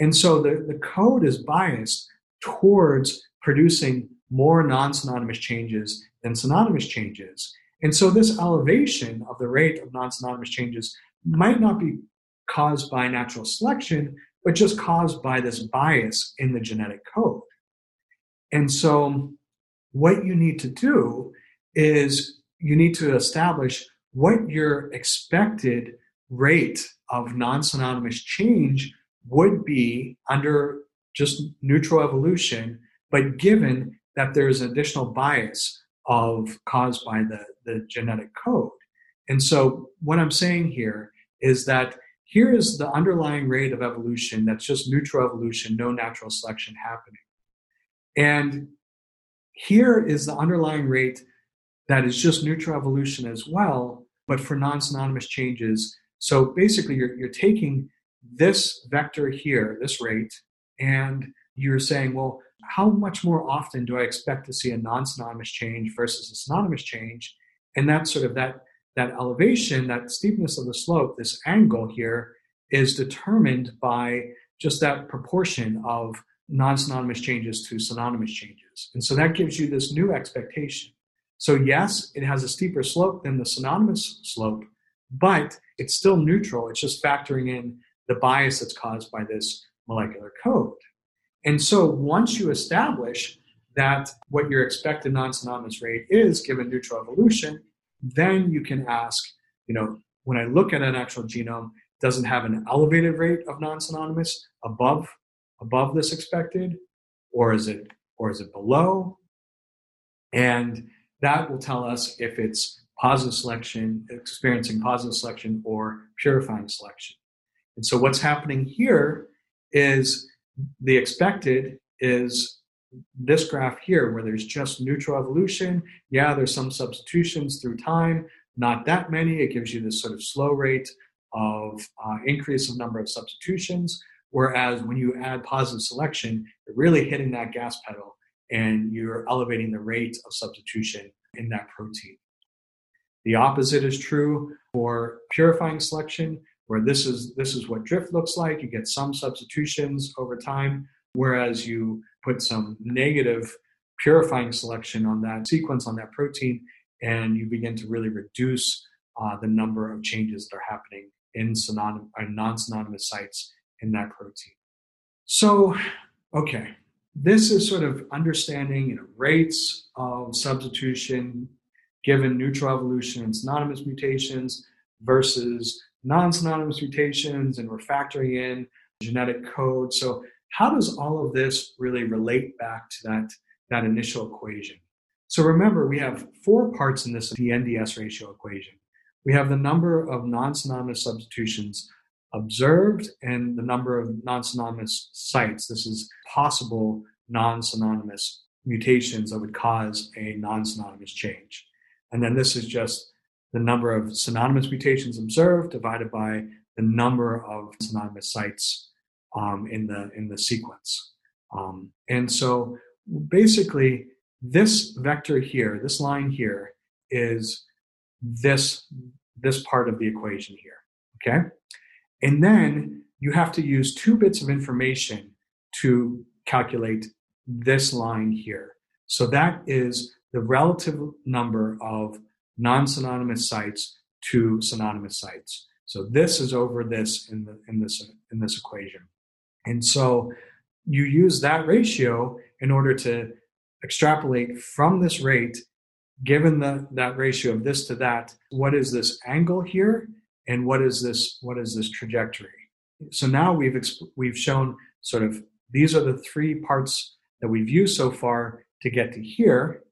And so the, the code is biased towards producing more non synonymous changes than synonymous changes. And so this elevation of the rate of non synonymous changes might not be caused by natural selection, but just caused by this bias in the genetic code. And so, what you need to do is you need to establish what your expected rate of non synonymous change would be under just neutral evolution, but given that there's an additional bias of caused by the, the genetic code. And so what I'm saying here is that here is the underlying rate of evolution that's just neutral evolution, no natural selection happening. And here is the underlying rate that is just neutral evolution as well, but for non synonymous changes. So basically, you're, you're taking this vector here, this rate, and you're saying, well, how much more often do I expect to see a non synonymous change versus a synonymous change? And that sort of that that elevation, that steepness of the slope, this angle here is determined by just that proportion of non-synonymous changes to synonymous changes. And so that gives you this new expectation. So yes, it has a steeper slope than the synonymous slope, but it's still neutral. It's just factoring in the bias that's caused by this molecular code. And so once you establish that what your expected non-synonymous rate is given neutral evolution, then you can ask, you know, when I look at an actual genome, does it have an elevated rate of non-synonymous above above this expected, or is it or is it below? And that will tell us if it's positive selection, experiencing positive selection, or purifying selection. And so what's happening here is the expected is this graph here where there's just neutral evolution. Yeah, there's some substitutions through time, not that many. It gives you this sort of slow rate of uh, increase of number of substitutions. Whereas when you add positive selection, you're really hitting that gas pedal and you're elevating the rate of substitution in that protein. The opposite is true for purifying selection, where this is this is what drift looks like. You get some substitutions over time, whereas you put some negative purifying selection on that sequence on that protein, and you begin to really reduce uh, the number of changes that are happening in uh, non-synonymous sites in that protein. So, okay, this is sort of understanding you know, rates of substitution given neutral evolution and synonymous mutations versus non-synonymous mutations, and we're factoring in genetic code. So how does all of this really relate back to that, that initial equation? So remember, we have four parts in this the dN/dS ratio equation. We have the number of non-synonymous substitutions observed and the number of non-synonymous sites. This is possible non-synonymous mutations that would cause a non-synonymous change. And then this is just the number of synonymous mutations observed divided by the number of synonymous sites um, in the in the sequence. Um, and so basically, this vector here, this line here, is this this part of the equation here. Okay, and then you have to use two bits of information to calculate this line here. So that is the relative number of non-synonymous sites to synonymous sites. So this is over this in the in this in this equation. And so you use that ratio in order to extrapolate from this rate, given the, that ratio of this to that, what is this angle here? And what is this, what is this trajectory? So now we've, exp- we've shown sort of these are the three parts that we've used so far to get to here.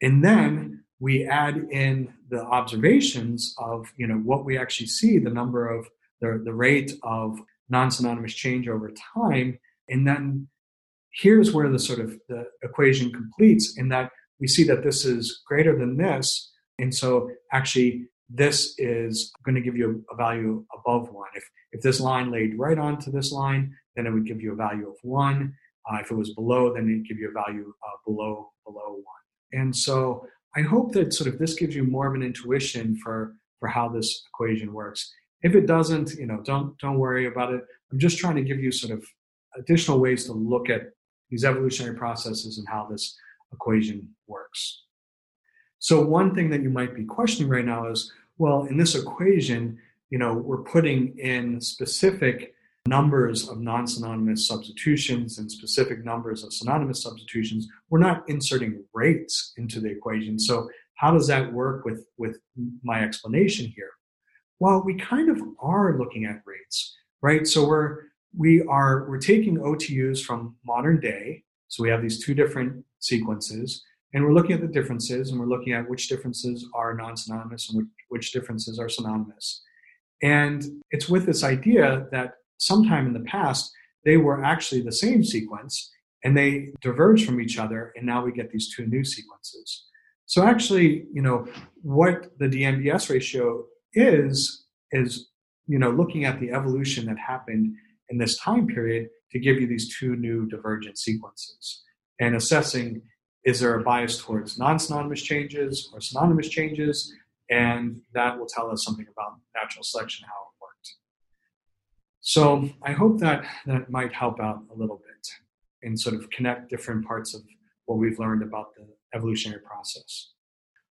And then we add in the observations of you know what we actually see the number of the, the rate of non-synonymous change over time. And then here's where the sort of the equation completes in that we see that this is greater than this. And so actually this is going to give you a value above one. If, if this line laid right onto this line, then it would give you a value of one. Uh, if it was below, then it'd give you a value uh, below below one. And so I hope that sort of this gives you more of an intuition for for how this equation works. If it doesn't, you know, don't don't worry about it. I'm just trying to give you sort of additional ways to look at these evolutionary processes and how this equation works. So one thing that you might be questioning right now is, well, in this equation, you know, we're putting in specific numbers of non synonymous substitutions and specific numbers of synonymous substitutions, we're not inserting rates into the equation. So, how does that work with, with my explanation here? Well, we kind of are looking at rates, right? So we're we are we're taking OTUs from modern day. So we have these two different sequences, and we're looking at the differences, and we're looking at which differences are non-synonymous and which, which differences are synonymous. And it's with this idea that sometime in the past, they were actually the same sequence and they diverged from each other, and now we get these two new sequences. So actually, you know, what the dN/dS ratio is, is, you know, looking at the evolution that happened in this time period to give you these two new divergent sequences and assessing is there a bias towards non-synonymous changes or synonymous changes and that will tell us something about natural selection how so I hope that that might help out a little bit and sort of connect different parts of what we've learned about the evolutionary process.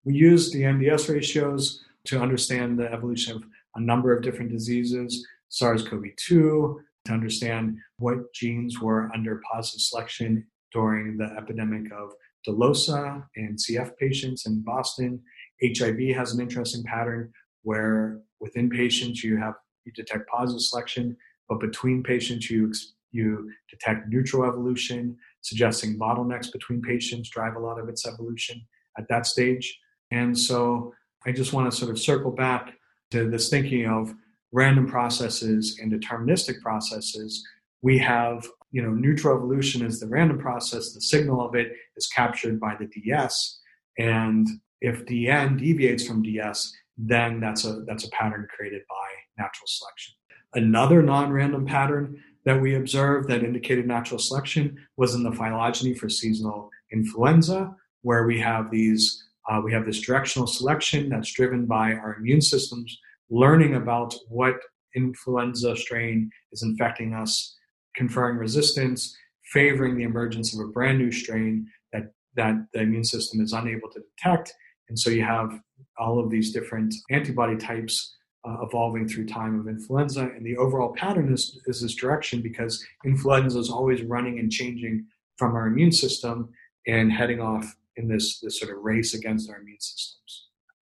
We use the dN/dS ratios to understand the evolution of a number of different diseases, SARS-CoV-2, to understand what genes were under positive selection during the epidemic of dolosa and CF patients in Boston. HIV has an interesting pattern where within patients you have you detect positive selection, but between patients, you, you detect neutral evolution, suggesting bottlenecks between patients drive a lot of its evolution at that stage. And so I just want to sort of circle back to this thinking of random processes and deterministic processes. We have, you know, neutral evolution is the random process. The signal of it is captured by the DS. And if DN deviates from DS, then that's a that's a pattern created by natural selection. Another non-random pattern that we observed that indicated natural selection was in the phylogeny for seasonal influenza, where we have these uh, we have this directional selection that's driven by our immune systems learning about what influenza strain is infecting us, conferring resistance, favoring the emergence of a brand new strain that that the immune system is unable to detect, and so you have all of these different antibody types uh, evolving through time of influenza. And the overall pattern is, is this direction because influenza is always running and changing from our immune system and heading off in this, this sort of race against our immune systems.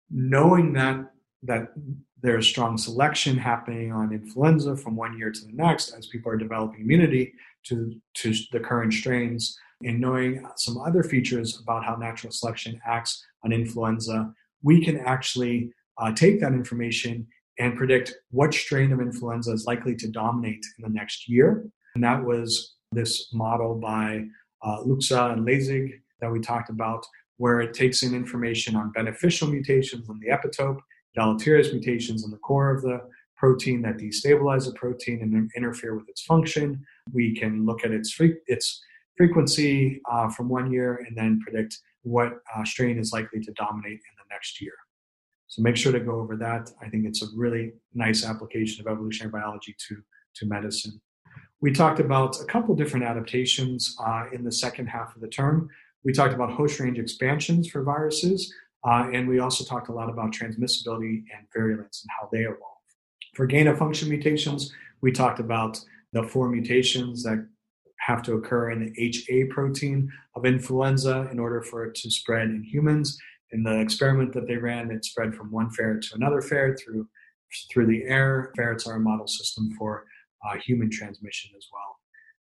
Knowing that that there's strong selection happening on influenza from one year to the next as people are developing immunity to, to the current strains, and knowing some other features about how natural selection acts on influenza, we can actually uh, take that information and predict what strain of influenza is likely to dominate in the next year. And that was this model by uh, Łuksza and Lässig that we talked about, where it takes in information on beneficial mutations in the epitope, deleterious mutations in the core of the protein that destabilize the protein and interfere with its function. We can look at its fre- its frequency uh, from one year and then predict what uh, strain is likely to dominate in the next year. So make sure to go over that. I think it's a really nice application of evolutionary biology to, to medicine. We talked about a couple different adaptations uh, in the second half of the term. We talked about host range expansions for viruses, uh, and we also talked a lot about transmissibility and virulence and how they evolve. For gain of function mutations, we talked about the four mutations that have to occur in the HA protein of influenza in order for it to spread in humans in the experiment that they ran, it spread from one ferret to another ferret through through the air. Ferrets are a model system for uh, human transmission as well.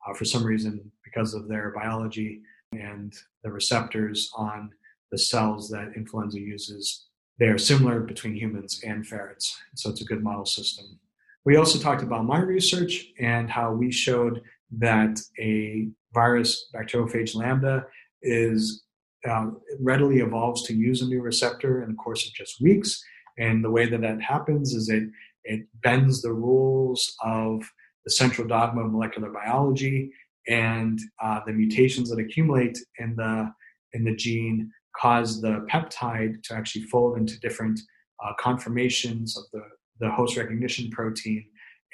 Uh, for some reason, because of their biology and the receptors on the cells that influenza uses, they are similar between humans and ferrets. So it's a good model system. We also talked about my research and how we showed that a virus, bacteriophage lambda, is um, readily evolves to use a new receptor in the course of just weeks. And the way that that happens is it, it bends the rules of the central dogma of molecular biology and uh, the mutations that accumulate in the, in the gene cause the peptide to actually fold into different uh, conformations of the, the host recognition protein.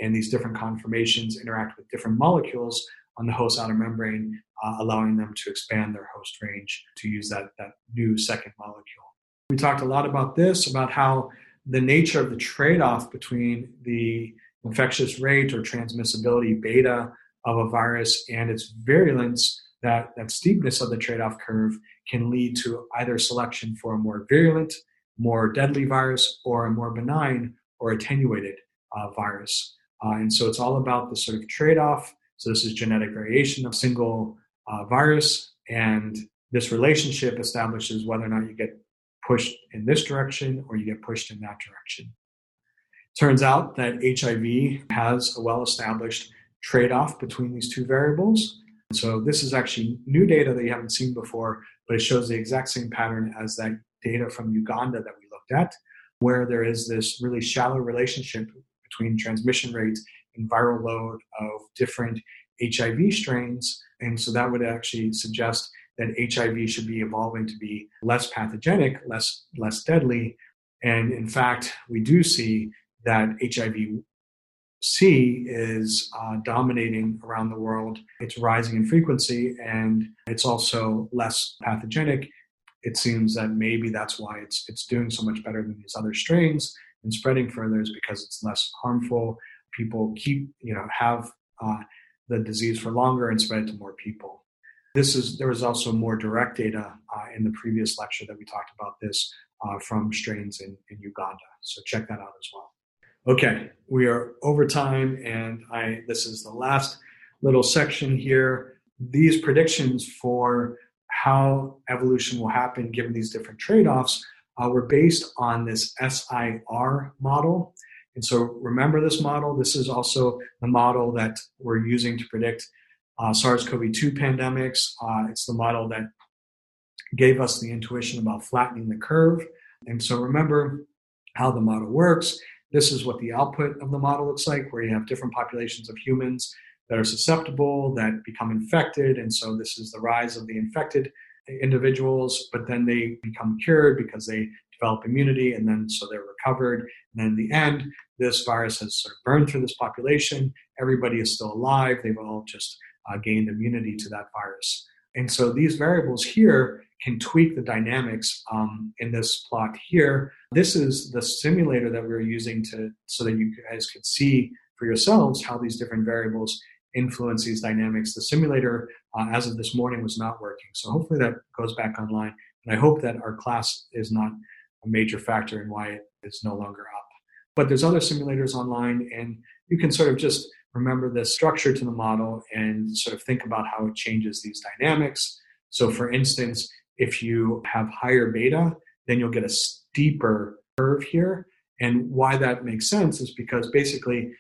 And these different conformations interact with different molecules on the host outer membrane, uh, allowing them to expand their host range to use that, that new second molecule. We talked a lot about this, about how the nature of the trade off between the infectious rate or transmissibility beta of a virus and its virulence, that, that steepness of the trade off curve can lead to either selection for a more virulent, more deadly virus or a more benign or attenuated uh, virus. Uh, and so it's all about the sort of trade off. So this is genetic variation of single uh, virus, and this relationship establishes whether or not you get pushed in this direction or you get pushed in that direction. Turns out that HIV has a well established trade off between these two variables. So, this is actually new data that you haven't seen before, but it shows the exact same pattern as that data from Uganda that we looked at, where there is this really shallow relationship between transmission rates and viral load of different HIV strains. And so that would actually suggest that HIV should be evolving to be less pathogenic, less, less deadly. And in fact, we do see that HIV C is uh, dominating around the world. It's rising in frequency and it's also less pathogenic. It seems that maybe that's why it's it's doing so much better than these other strains and spreading further is because it's less harmful. People keep you know have uh, the disease for longer and spread it to more people. This is there was also more direct data uh, in the previous lecture that we talked about this uh, from strains in, in Uganda. So check that out as well. Okay, we are over time, and I this is the last little section here. These predictions for how evolution will happen given these different trade-offs uh, were based on this SIR model. And so remember this model. This is also the model that we're using to predict uh, SARS-CoV-2 pandemics. Uh, it's the model that gave us the intuition about flattening the curve. And so remember how the model works. This is what the output of the model looks like, where you have different populations of humans that are susceptible, that become infected. And so this is the rise of the infected individuals, but then they become cured because they develop immunity, and then so they're recovered. And then in the end, this virus has sort of burned through this population. Everybody is still alive. They've all just uh, gained immunity to that virus. And so these variables here can tweak the dynamics um, in this plot here. This is the simulator that we are using to so that you guys could see for yourselves how these different variables influence these dynamics. The simulator, uh, as of this morning, was not working. So hopefully that goes back online. And I hope that our class is not a major factor in why it is no longer up. But there's other simulators online, and you can sort of just remember the structure to the model and sort of think about how it changes these dynamics. So, for instance, if you have higher beta, then you'll get a steeper curve here. And why that makes sense is because basically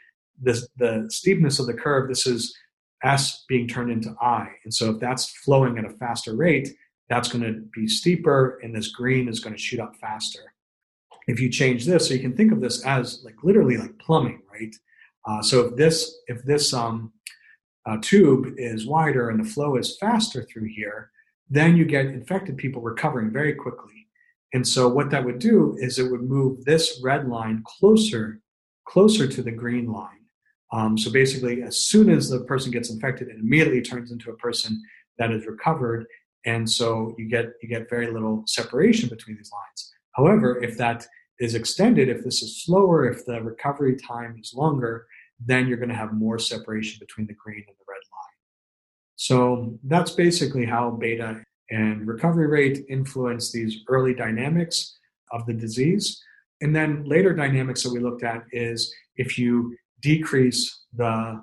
this, the steepness of the curve, this is S being turned into I. And so if that's flowing at a faster rate, that's going to be steeper and this green is going to shoot up faster. If you change this, so you can think of this as like literally like plumbing, right? Uh, so if this if this um, uh, tube is wider and the flow is faster through here, then you get infected people recovering very quickly. And so what that would do is it would move this red line closer, closer to the green line. Um, so basically, as soon as the person gets infected, it immediately turns into a person that is recovered, and so you get you get very little separation between these lines. However, if that is extended, if this is slower, if the recovery time is longer, then you're going to have more separation between the green and the red line. So that's basically how beta and recovery rate influence these early dynamics of the disease. And then later dynamics that we looked at is if you decrease the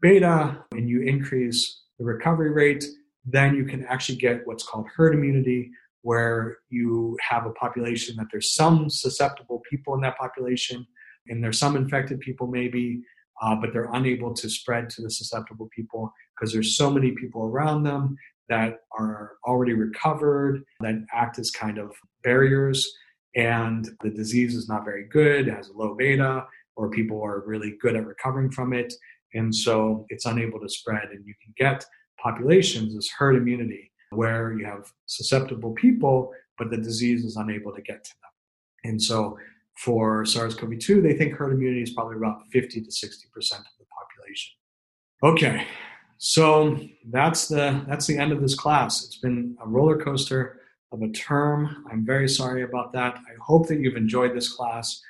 beta and you increase the recovery rate, then you can actually get what's called herd immunity, where you have a population that there's some susceptible people in that population, and there's some infected people maybe, uh, but they're unable to spread to the susceptible people because there's so many people around them that are already recovered that act as kind of barriers and the disease is not very good has low beta or people are really good at recovering from it and so it's unable to spread and you can get populations is herd immunity where you have susceptible people but the disease is unable to get to them and so for SARS-CoV-2, they think herd immunity is probably about 50 to 60 percent of the population. Okay, so that's the that's the end of this class. It's been a roller coaster of a term. I'm very sorry about that. I hope that you've enjoyed this class.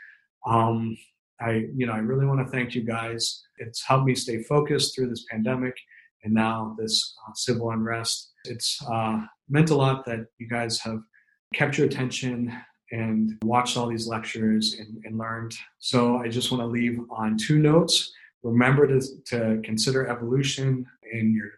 Um, I, you know, I really want to thank you guys. It's helped me stay focused through this pandemic and now this uh, civil unrest. It's uh, meant a lot that you guys have kept your attention and watched all these lectures and, and learned. So I just want to leave on two notes. Remember to, to consider evolution in your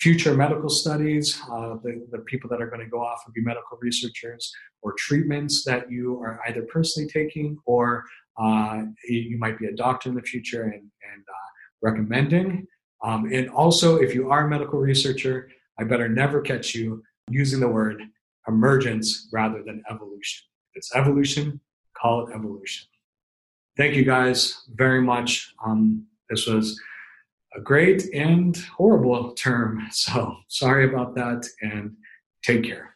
future medical studies, uh, the, the people that are going to go off and be medical researchers, or treatments that you are either personally taking or uh, you might be a doctor in the future and, and uh, recommending. Um, and also, if you are a medical researcher, I better never catch you using the word emergence rather than evolution. If it's evolution, call it evolution. Thank you guys very much. Um, this was a great and horrible term. So sorry about that and take care.